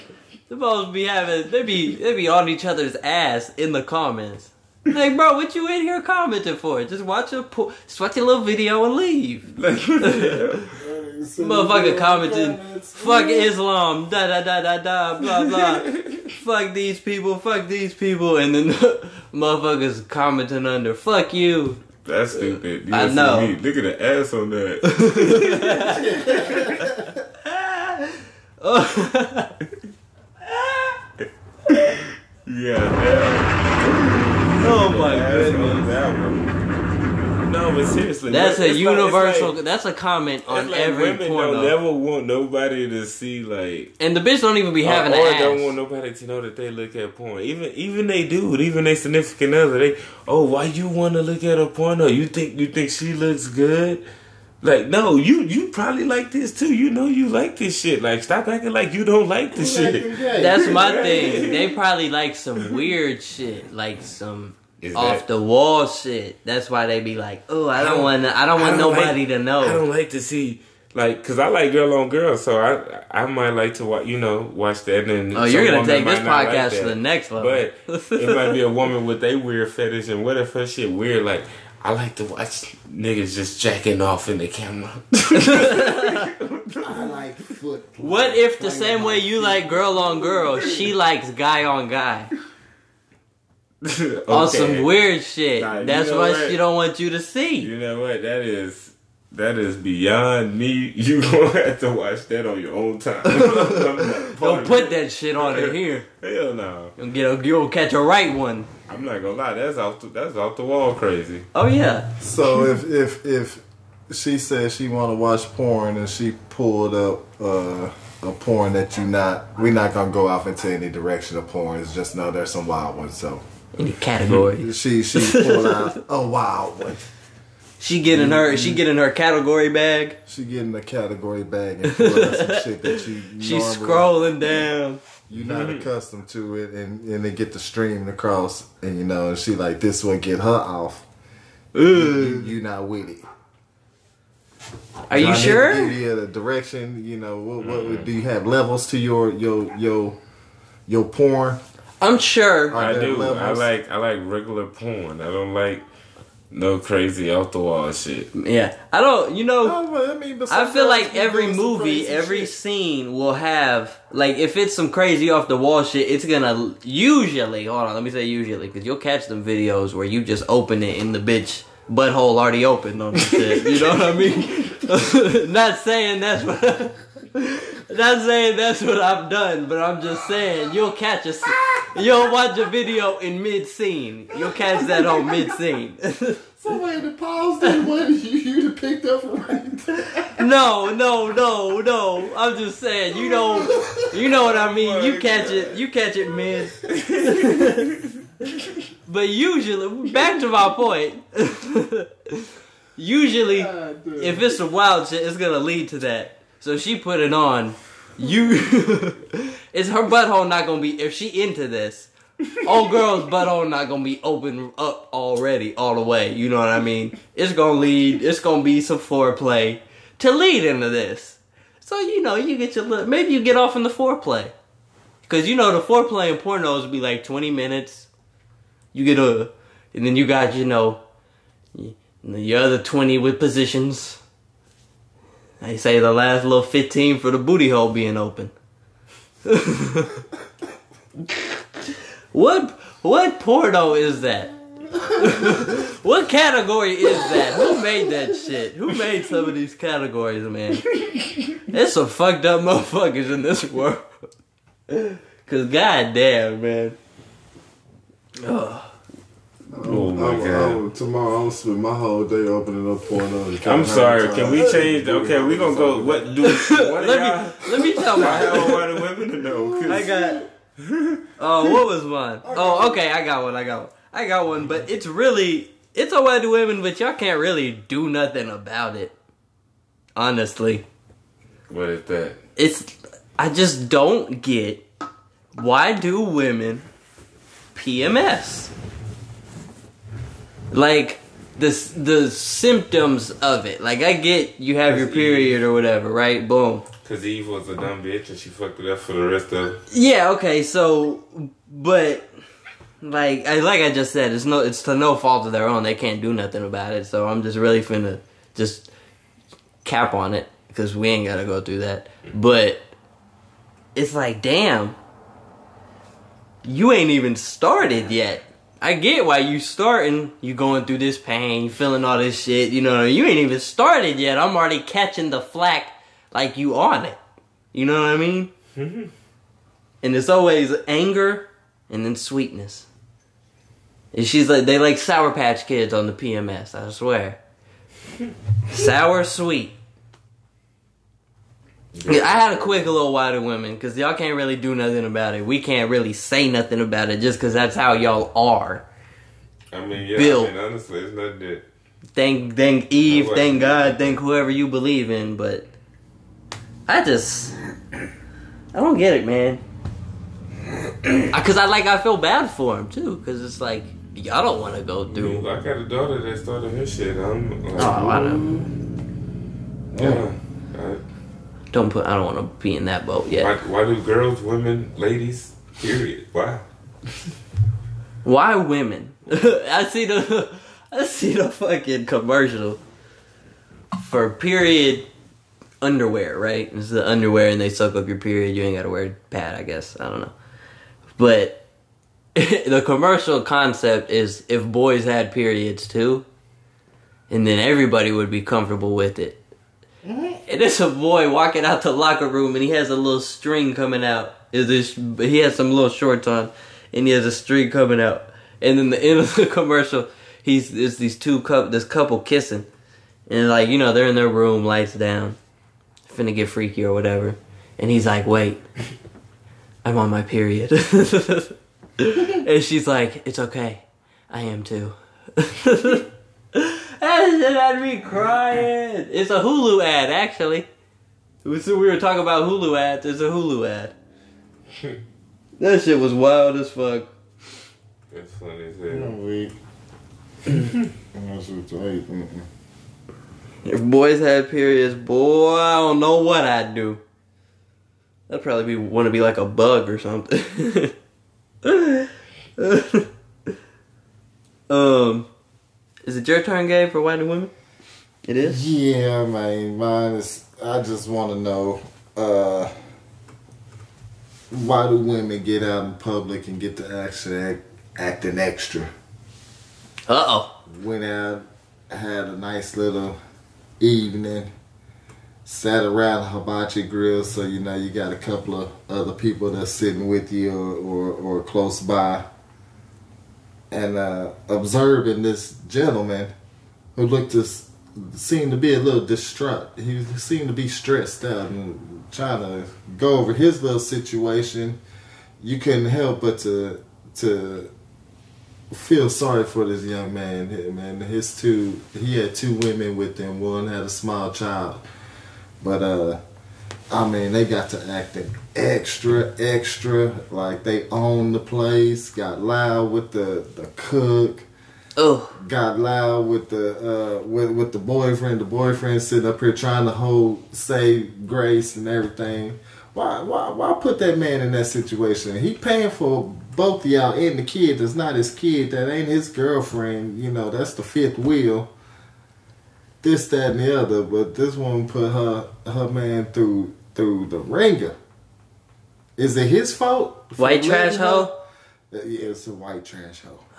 They supposed to be having they be they be on each other's ass in the comments. Like, bro, what you in here commenting for? Just watch a po- just watch a little video and leave. Like, the? Motherfucker commenting, fuck Islam, da da da da da, blah blah. fuck these people, fuck these people, and then motherfuckers commenting under, fuck you. That's uh, stupid. You I know. Me. Look at the ass on that. yeah, oh my damn. Ass on goodness. That one. No, but seriously, That's a universal. Like, that's a comment on it's like every women porno. don't never want nobody to see like and the bitch don't even be having or, an or ass. don't want nobody to know that they look at porn. Even even they do. Even they significant other. They oh why you want to look at a porno? You think you think she looks good? Like no, you you probably like this too. You know you like this shit. Like stop acting like you don't like this shit. That's my thing. They probably like some weird shit, like some Is off that- the wall shit. That's why they be like, "Oh, I don't want, I don't want I don't nobody like- to know." I don't like to see like because I like girl on girl, so I I might like to watch you know watch that. And oh, you're some gonna take this might not like podcast to the next level. But it might be a woman with a weird fetish, and what if her shit weird? Like I like to watch niggas just jacking off in the camera. I like foot. what if the same way you like girl on girl, she likes guy on guy on some weird shit? Nah, That's know what what? she don't want you to see. You know what? That is that is beyond me. You gonna have to watch that on your own time. I'm not part Don't put it. that shit on her here. Hell no. You'll get a, you'll catch a right one. I'm not gonna lie. That's off the that's off the wall crazy. Oh yeah. So if if if she says she want to watch porn and she pulled up uh, a porn that you not, we're not gonna go off into any direction of porn. It's just know there's some wild ones. So Any category. she she pulled out a wild one. She getting her she mm-hmm. getting her category bag. She get in the category bag and pull out some shit that you She's scrolling down. You're not mm-hmm. accustomed to it, and and they get the streaming across, and you know, and she like this will get her off. You, you not with it. Are you Do I need to sure? Give you the direction. You know, what, what would- mm-hmm. do you have levels to your your your your porn? I'm sure. Are I there do. I like I like regular porn. I don't like no crazy off the wall shit. Yeah. I don't you know No, I mean, I feel like every movie, every shit. scene will have like if it's some crazy off the wall shit, it's gonna usually hold on, let me say usually because you'll catch them videos where you just open it in the bitch butthole already open on the shit. You know what I mean? Not saying that's what. Not saying that's what I've done, but I'm just saying you'll catch a, you'll watch a video in mid scene. You'll catch that on mid scene. Somebody to pause that one you you to picked up right there. No, no, no, no. I'm just saying, you know, you know what I mean. You catch it, you catch it mid. but usually, back to my point. usually, if it's a wild shit, it's gonna lead to that. So she put it on. You, is her butthole not gonna be if she into this. Old girl's butthole not gonna be open up already all the way. You know what I mean? It's gonna lead. It's gonna be some foreplay to lead into this. So you know you get your little, maybe you get off in the foreplay, cause you know the foreplay in pornos be like twenty minutes. You get a, and then you got you know, the other 20 with positions. They say the last little 15 for the booty hole being open. what what porno is that? what category is that? Who made that shit? Who made some of these categories, man? There's some fucked up motherfuckers in this world. Cause goddamn, man. Ugh. Oh, oh my I'm- God. I'm- tomorrow I'm spend my whole day opening up porno. and I'm sorry. Can we times- change? Okay, we gonna go. What do? What let me let me tell I my don't want the women to know. 'cause- I got. Oh, what was mine? Oh, okay, I got one. I got one. I got one, but it's really it's alright to women, but y'all can't really do nothing about it. Honestly, What is that? it's I just don't get why do women PMS? Like the the symptoms of it. Like I get you have your period or whatever, right? Boom. Cause Eve was a dumb bitch and she fucked it up for the rest of. Yeah, okay, so but like I like I just said, it's no it's to no fault of their own. They can't do nothing about it. So I'm just really finna just cap on it because we ain't gotta go through that. But it's like, damn, you ain't even started yet. I get why you starting. You going through this pain, you feeling all this shit. You know, you ain't even started yet. I'm already catching the flack like you on it. You know what I mean? Mhm. and it's always anger and then sweetness. And she's like, they like Sour Patch Kids on the PMS. I swear, sour sweet. Yeah, I had a quick a little wider women because y'all can't really do nothing about it. We can't really say nothing about it just because that's how y'all are. I mean, yeah. Bill. I mean, honestly, it's not that. Thank, thank Eve, thank God, thank whoever you believe in. But I just, I don't get it, man. Because I like, I feel bad for him too. Because it's like y'all don't want to go through. I got a daughter that started her shit. I'm like, Oh, I don't. yeah. Uh, Don't put. I don't want to be in that boat yet. why, why do girls, women, ladies, period? Why? Why women? I see the I see the fucking commercial for period underwear, right? It's the underwear and they suck up your period. You ain't gotta wear a pad, I guess. I don't know. But the commercial concept is if boys had periods too, and then everybody would be comfortable with it. And it's a boy walking out the locker room and he has a little string coming out. Is this he has some little shorts on and he has a string coming out. And then the end of the commercial, he's there's these two couple this couple kissing. And like, you know, they're in their room, lights down, finna get freaky or whatever. And he's like, Wait, I'm on my period. and she's like, It's okay. I am too. That shit had me crying. It's a Hulu ad, actually. We we were talking about Hulu ads. It's a Hulu ad. that shit was wild as fuck. That's funny as I'm weak. If boys had periods, boy, I don't know what I'd do. I'd probably be want to be like a bug or something. um, is it your turn, Gabe, for white and women? It is. Yeah, man. Mine is. I just want to know uh, why do women get out in public and get to actually act, acting extra? Uh oh. Went out, had a nice little evening, sat around a hibachi grill, so you know you got a couple of other people that's sitting with you or, or, or close by, and uh, observing this gentleman who looked s- seemed to be a little distraught. He seemed to be stressed out and trying to go over his little situation. You couldn't help but to to feel sorry for this young man man. His two he had two women with him. One had a small child. But uh I mean they got to acting extra, extra, like they own the place, got loud with the, the cook, Oh, got loud with the uh with with the boyfriend. The boyfriend sitting up here trying to hold save grace and everything. Why why why put that man in that situation? He paying for both of y'all and the kid that's not his kid, that ain't his girlfriend, you know, that's the fifth wheel. This, that, and the other, but this one put her her man through through the ringer. Is it his fault? White trash letting hoe? Uh, Yeah, it's a white trash hoe.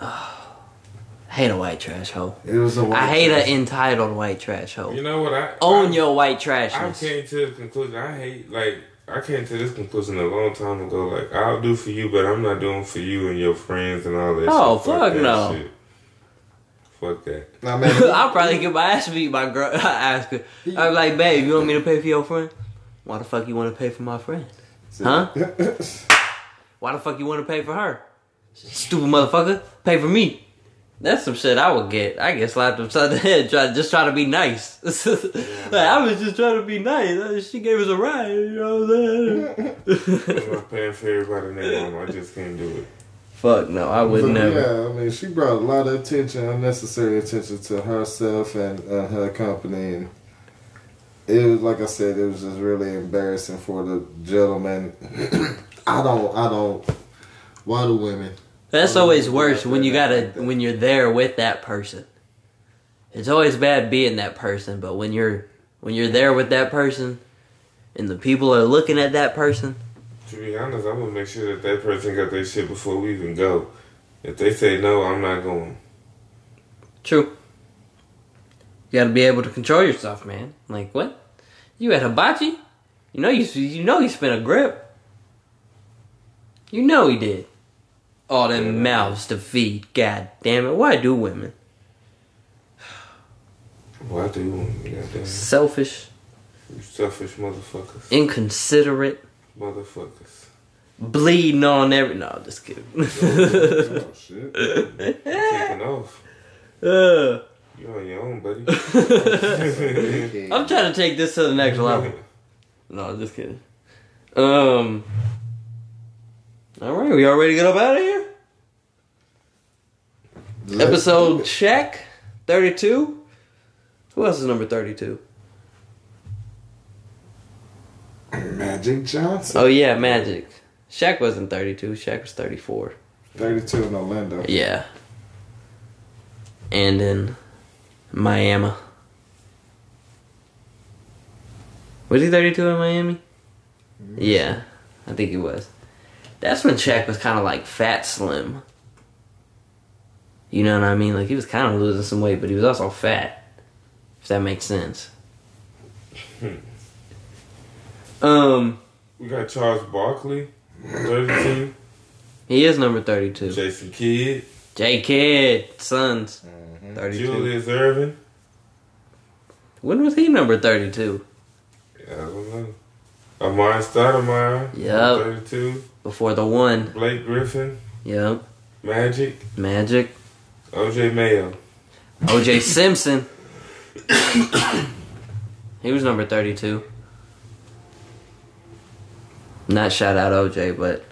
I hate a white trash hoe. It was a white I hate an entitled white trash hoe. You know what? I Own I, your white trash. I came to the conclusion. I hate like I came to this conclusion a long time ago. Like I'll do for you, but I'm not doing for you and your friends and all that. Oh, shit. fuck that no. Shit. Fuck that. I mean, I'll probably get my ass beat by girl. I ask her. I'm like, babe, you want me to pay for your friend? Why the fuck you want to pay for my friend? Huh? Why the fuck you want to pay for her? Stupid motherfucker. Pay for me. That's some shit I would get. I get slapped upside the head try just try to be nice. like, I was just trying to be nice. She gave us a ride. You know what I'm saying? I'm not paying for everybody in their mom. I just can't do it. Fuck no, I would But, never. Yeah, I mean, she brought a lot of attention, unnecessary attention to herself and uh, her company, and it was like I said, it was just really embarrassing for the gentleman. I don't, I don't. Why do women? That's always worse when you gotta yeah. when you're there with that person. It's always bad being that person, but when you're when you're there with that person, and the people are looking at that person, To be honest, I'm gonna make sure that that person got their shit before we even go. If they say no, I'm not going. true. You gotta be able to control yourself, man. Like what? You at hibachi? You know you you know you spent a grip. You know he did. All them mouths to feed. God damn it! Why do women Why do you want me? Goddamn. selfish, You selfish motherfuckers. inconsiderate? Motherfuckers. bleeding on every. No, just kidding. Oh shit! Taking off. Uh, You're on your own, buddy. I'm trying to take this to the next level. No, just kidding. Um. All right, we all ready to get up out of here? Episode check, thirty-two. Who else is number thirty-two? Magic Johnson, Oh yeah, Magic. Shaq wasn't thirty-two. Shaq was thirty-four. thirty-two in Orlando. Yeah. And in Miami. Was he 32 in Miami? Yeah, I think he was. That's when Shaq was kind of like fat slim. You know what I mean? Like he was kind of losing some weight, but he was also fat. If that makes sense. um, We got Charles Barkley, 32. he is number 32. Jason Kidd, J Kidd, Sons. 32. Julius Erving. When was he number 32? I don't know. Amar'e Stoudemire, Yup. 32. Before the one. Blake Griffin, Yep. Magic, Magic. OJ Mayo. OJ Simpson. he was number 32. Not shout out OJ, but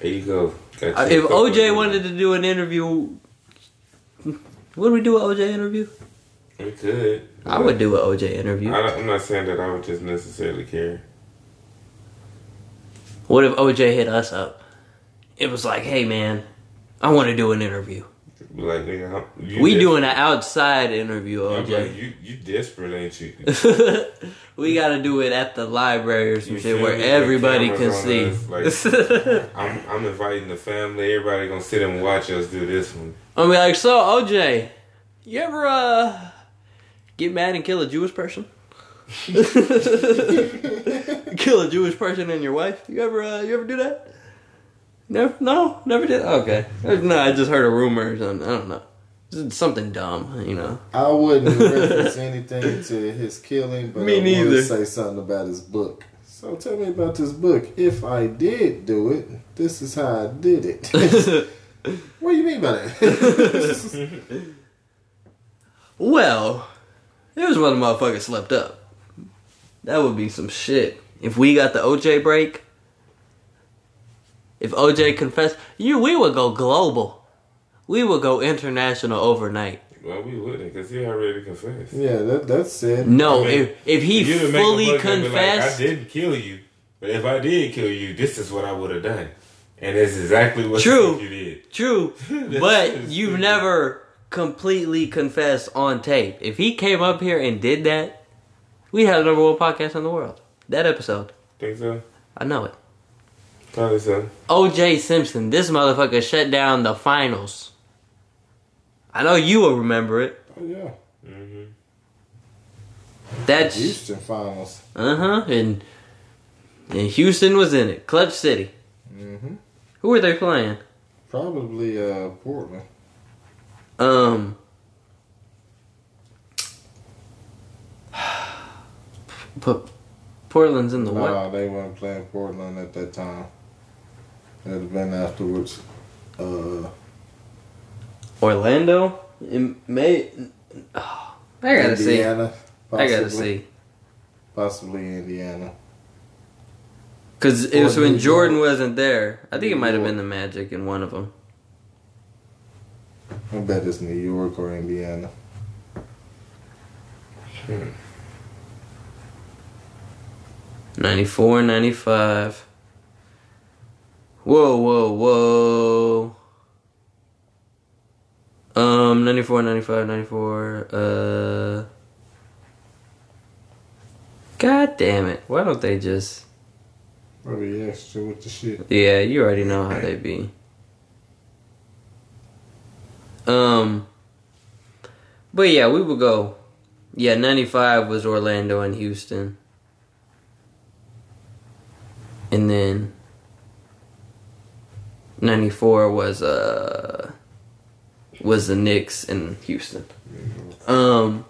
There you go. You if OJ wanted to do an interview, would we do an OJ interview? We could. I would do an OJ interview. I I'm not saying that I would just necessarily care. What if OJ hit us up? It was like, hey man, I want to do an interview. Like, nigga, we des- doing an outside interview, OJ. like, you, you desperate, ain't you? we got to do it at the library or some shit where everybody can see. like- I'm, I'm inviting the family. Everybody gonna sit and watch us do this one. I'm be like, so OJ, you ever uh get mad and kill a Jewish person? kill a Jewish person and your wife? You ever uh, you ever do that? Never, no, never did. Okay, no, I just heard a rumor or something. I don't know, something dumb, you know. I wouldn't reference anything to his killing, but Me I neither. would say something about his book. So tell me about this book. If I did do it, this is how I did it. what do you mean by that? Well, it was when the motherfucker slept up. That would be some shit. If we got the OJ break, if OJ confessed, you we would go global. We would go international overnight. Well, we wouldn't, cause he already confessed. yeah, that that's it. No, I mean, if if he You'd make a fully book and be like, confessed, I didn't kill you, but if I did kill you, this is what I would have done. And that's exactly what True. you did. True, but you've stupid. never completely confessed on tape. If he came up here and did that, we'd have the number one podcast in the world. That episode, Think so? I know it. Probably so. OJ Simpson, this motherfucker shut down the finals. I know you will remember it. Oh yeah, Mm-hmm. That's Houston finals. uh huh, and and Houston was in it. Clutch City. hmm Who were they playing? Probably uh, Portland. Um. But Portland's in the what? Nah, they weren't playing Portland at that time. It'd have been afterwards. Uh, Orlando? It may. Oh, I gotta see. Indiana, I gotta see. Possibly Indiana. Because it was when Jordan wasn't there. I think it might have been the Magic in one of them. I bet it's New York or Indiana. Hmm. 94, 95. Whoa, whoa, whoa. Um, 94, 95, 94. Uh. God damn it. Why don't they just. Probably extra with the shit. Yeah, you already know how they be. Um, but yeah, we would go. Yeah, ninety five was Orlando and Houston, and then ninety four was uh was the Knicks in Houston. Um,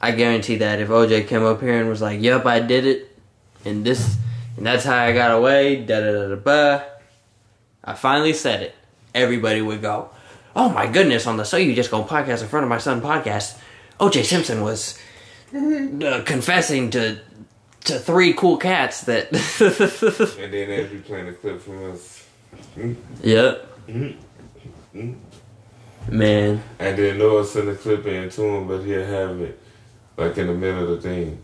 I guarantee that if OJ came up here and was like, "Yep, I did it," and this and that's how I got away. Da da da da ba. I finally said it. Everybody would go, "Oh my goodness!" On the So You Just Go podcast in front of my son podcast, O.J. Simpson was uh, confessing to to three cool cats that. And then they'd be playing a clip from us. Mm, yep, mm, mm. man. And then Noah send a clip in to him, but he'll have it like in the middle of the thing.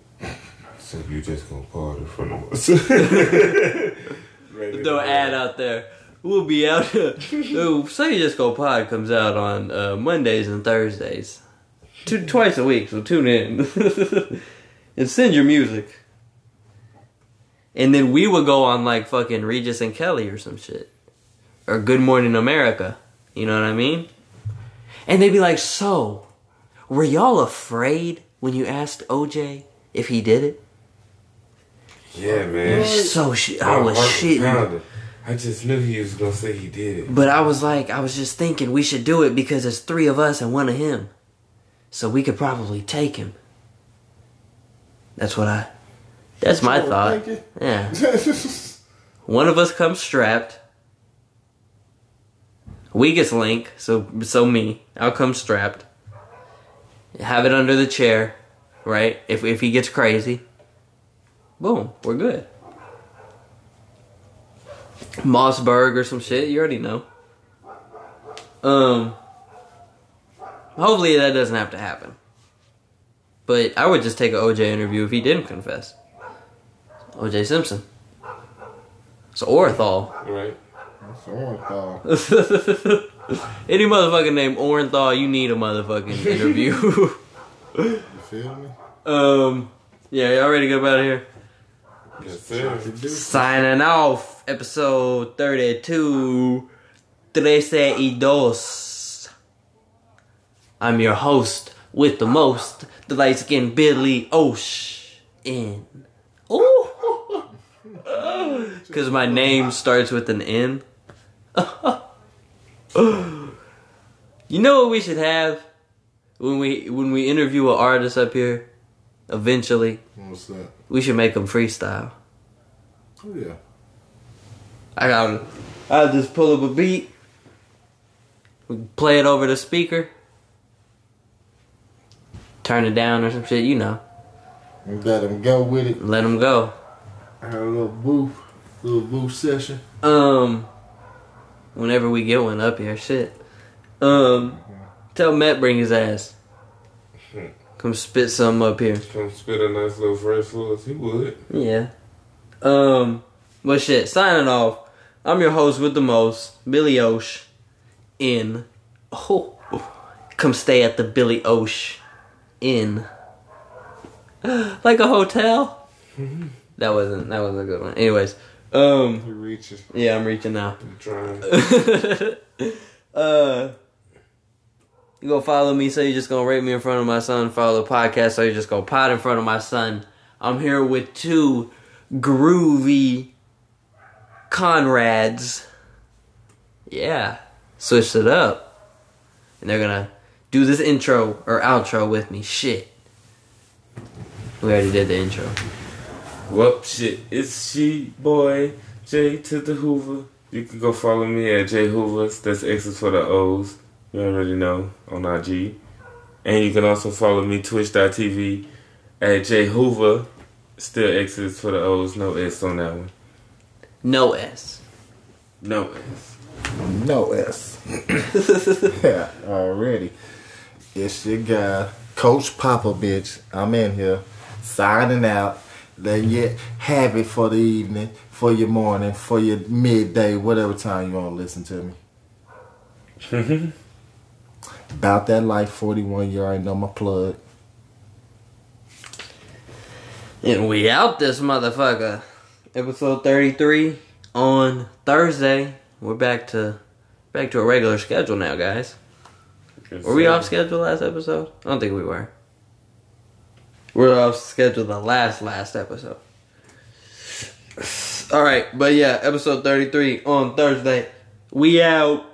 So you just gonna part in front of us. Right Throw an ad out there. We'll be out. Ooh, so you just go pod comes out on uh, Mondays and Thursdays, two twice a week. So tune in and send your music. And then we would go on like fucking Regis and Kelly or some shit, or Good Morning America. You know what I mean? And they'd be like, "So, were y'all afraid when you asked OJ if he did it?" Yeah, man. So shit, I was shitting. pounding. I just knew he was gonna say he did it. But I was like, I was just thinking we should do it because it's three of us and one of him. So we could probably take him. That's what I. That's my thought. Yeah. One of us comes strapped. Weakest link, so so me. I'll come strapped. Have it under the chair, right? If if he gets crazy, boom, we're good. Mossberg or some shit, you already know. Um hopefully that doesn't have to happen. But I would just take an OJ interview if he didn't confess. OJ Simpson. It's Orenthal. Right? That's Orenthal. Any motherfucking name Orenthal, you need a motherfucking interview. You feel me? um yeah, y'all ready to get up out of here? Yes, sir. Signing off, episode 32, Trece y Dos. I'm your host with the most, the light skinned Billy Osh. In. Ooh! Because my name starts with an N. you know what we should have when we when we interview an artist up here? Eventually, What's that? We should make them freestyle. Oh yeah. I got. I'll just pull up a beat. We play it over the speaker. Turn it down or some shit, you know. And let him go with it. Let them go. I have a little booth, little booth session. Um, whenever we get one up here, shit. Um, tell Matt bring his ass. Come spit something up here. Come spit a nice little fresh us. He would. Yeah. Um, but shit, signing off. I'm your host with the most, Billy Osh. In oh, come stay at the Billy Osh Inn, like a hotel. That wasn't that wasn't a good one. Anyways, um, You reaching. yeah, I'm reaching now. I'm Trying. uh, you gonna follow me, so you're just gonna rate me in front of my son. Follow the podcast, so you're just gonna pot in front of my son. I'm here with two groovy Conrads. Yeah, switched it up, and they're gonna do this intro or outro with me. Shit, we already did the intro. Whoop shit, it's she boy J to the Hoover. You can go follow me at J Hoovers. That's X's for the O's. You already know on IG. And you can also follow me twitch.tv at J Hoover. Still X's for the O's, no S on that one. No S. No S. No S. Yeah, already. It's your guy, Coach Papa Bitch. I'm in here, signing out. Letting you have it for the evening, for your morning, for your midday, whatever time you want to listen to me. About that life 41, you already know my plug. And we out this motherfucker. Episode 33 on Thursday. We're back to back to a regular schedule now, guys. Were we off schedule last episode? I don't think we were. We're off schedule the last last episode. All right, but yeah, episode 33 on Thursday. We out.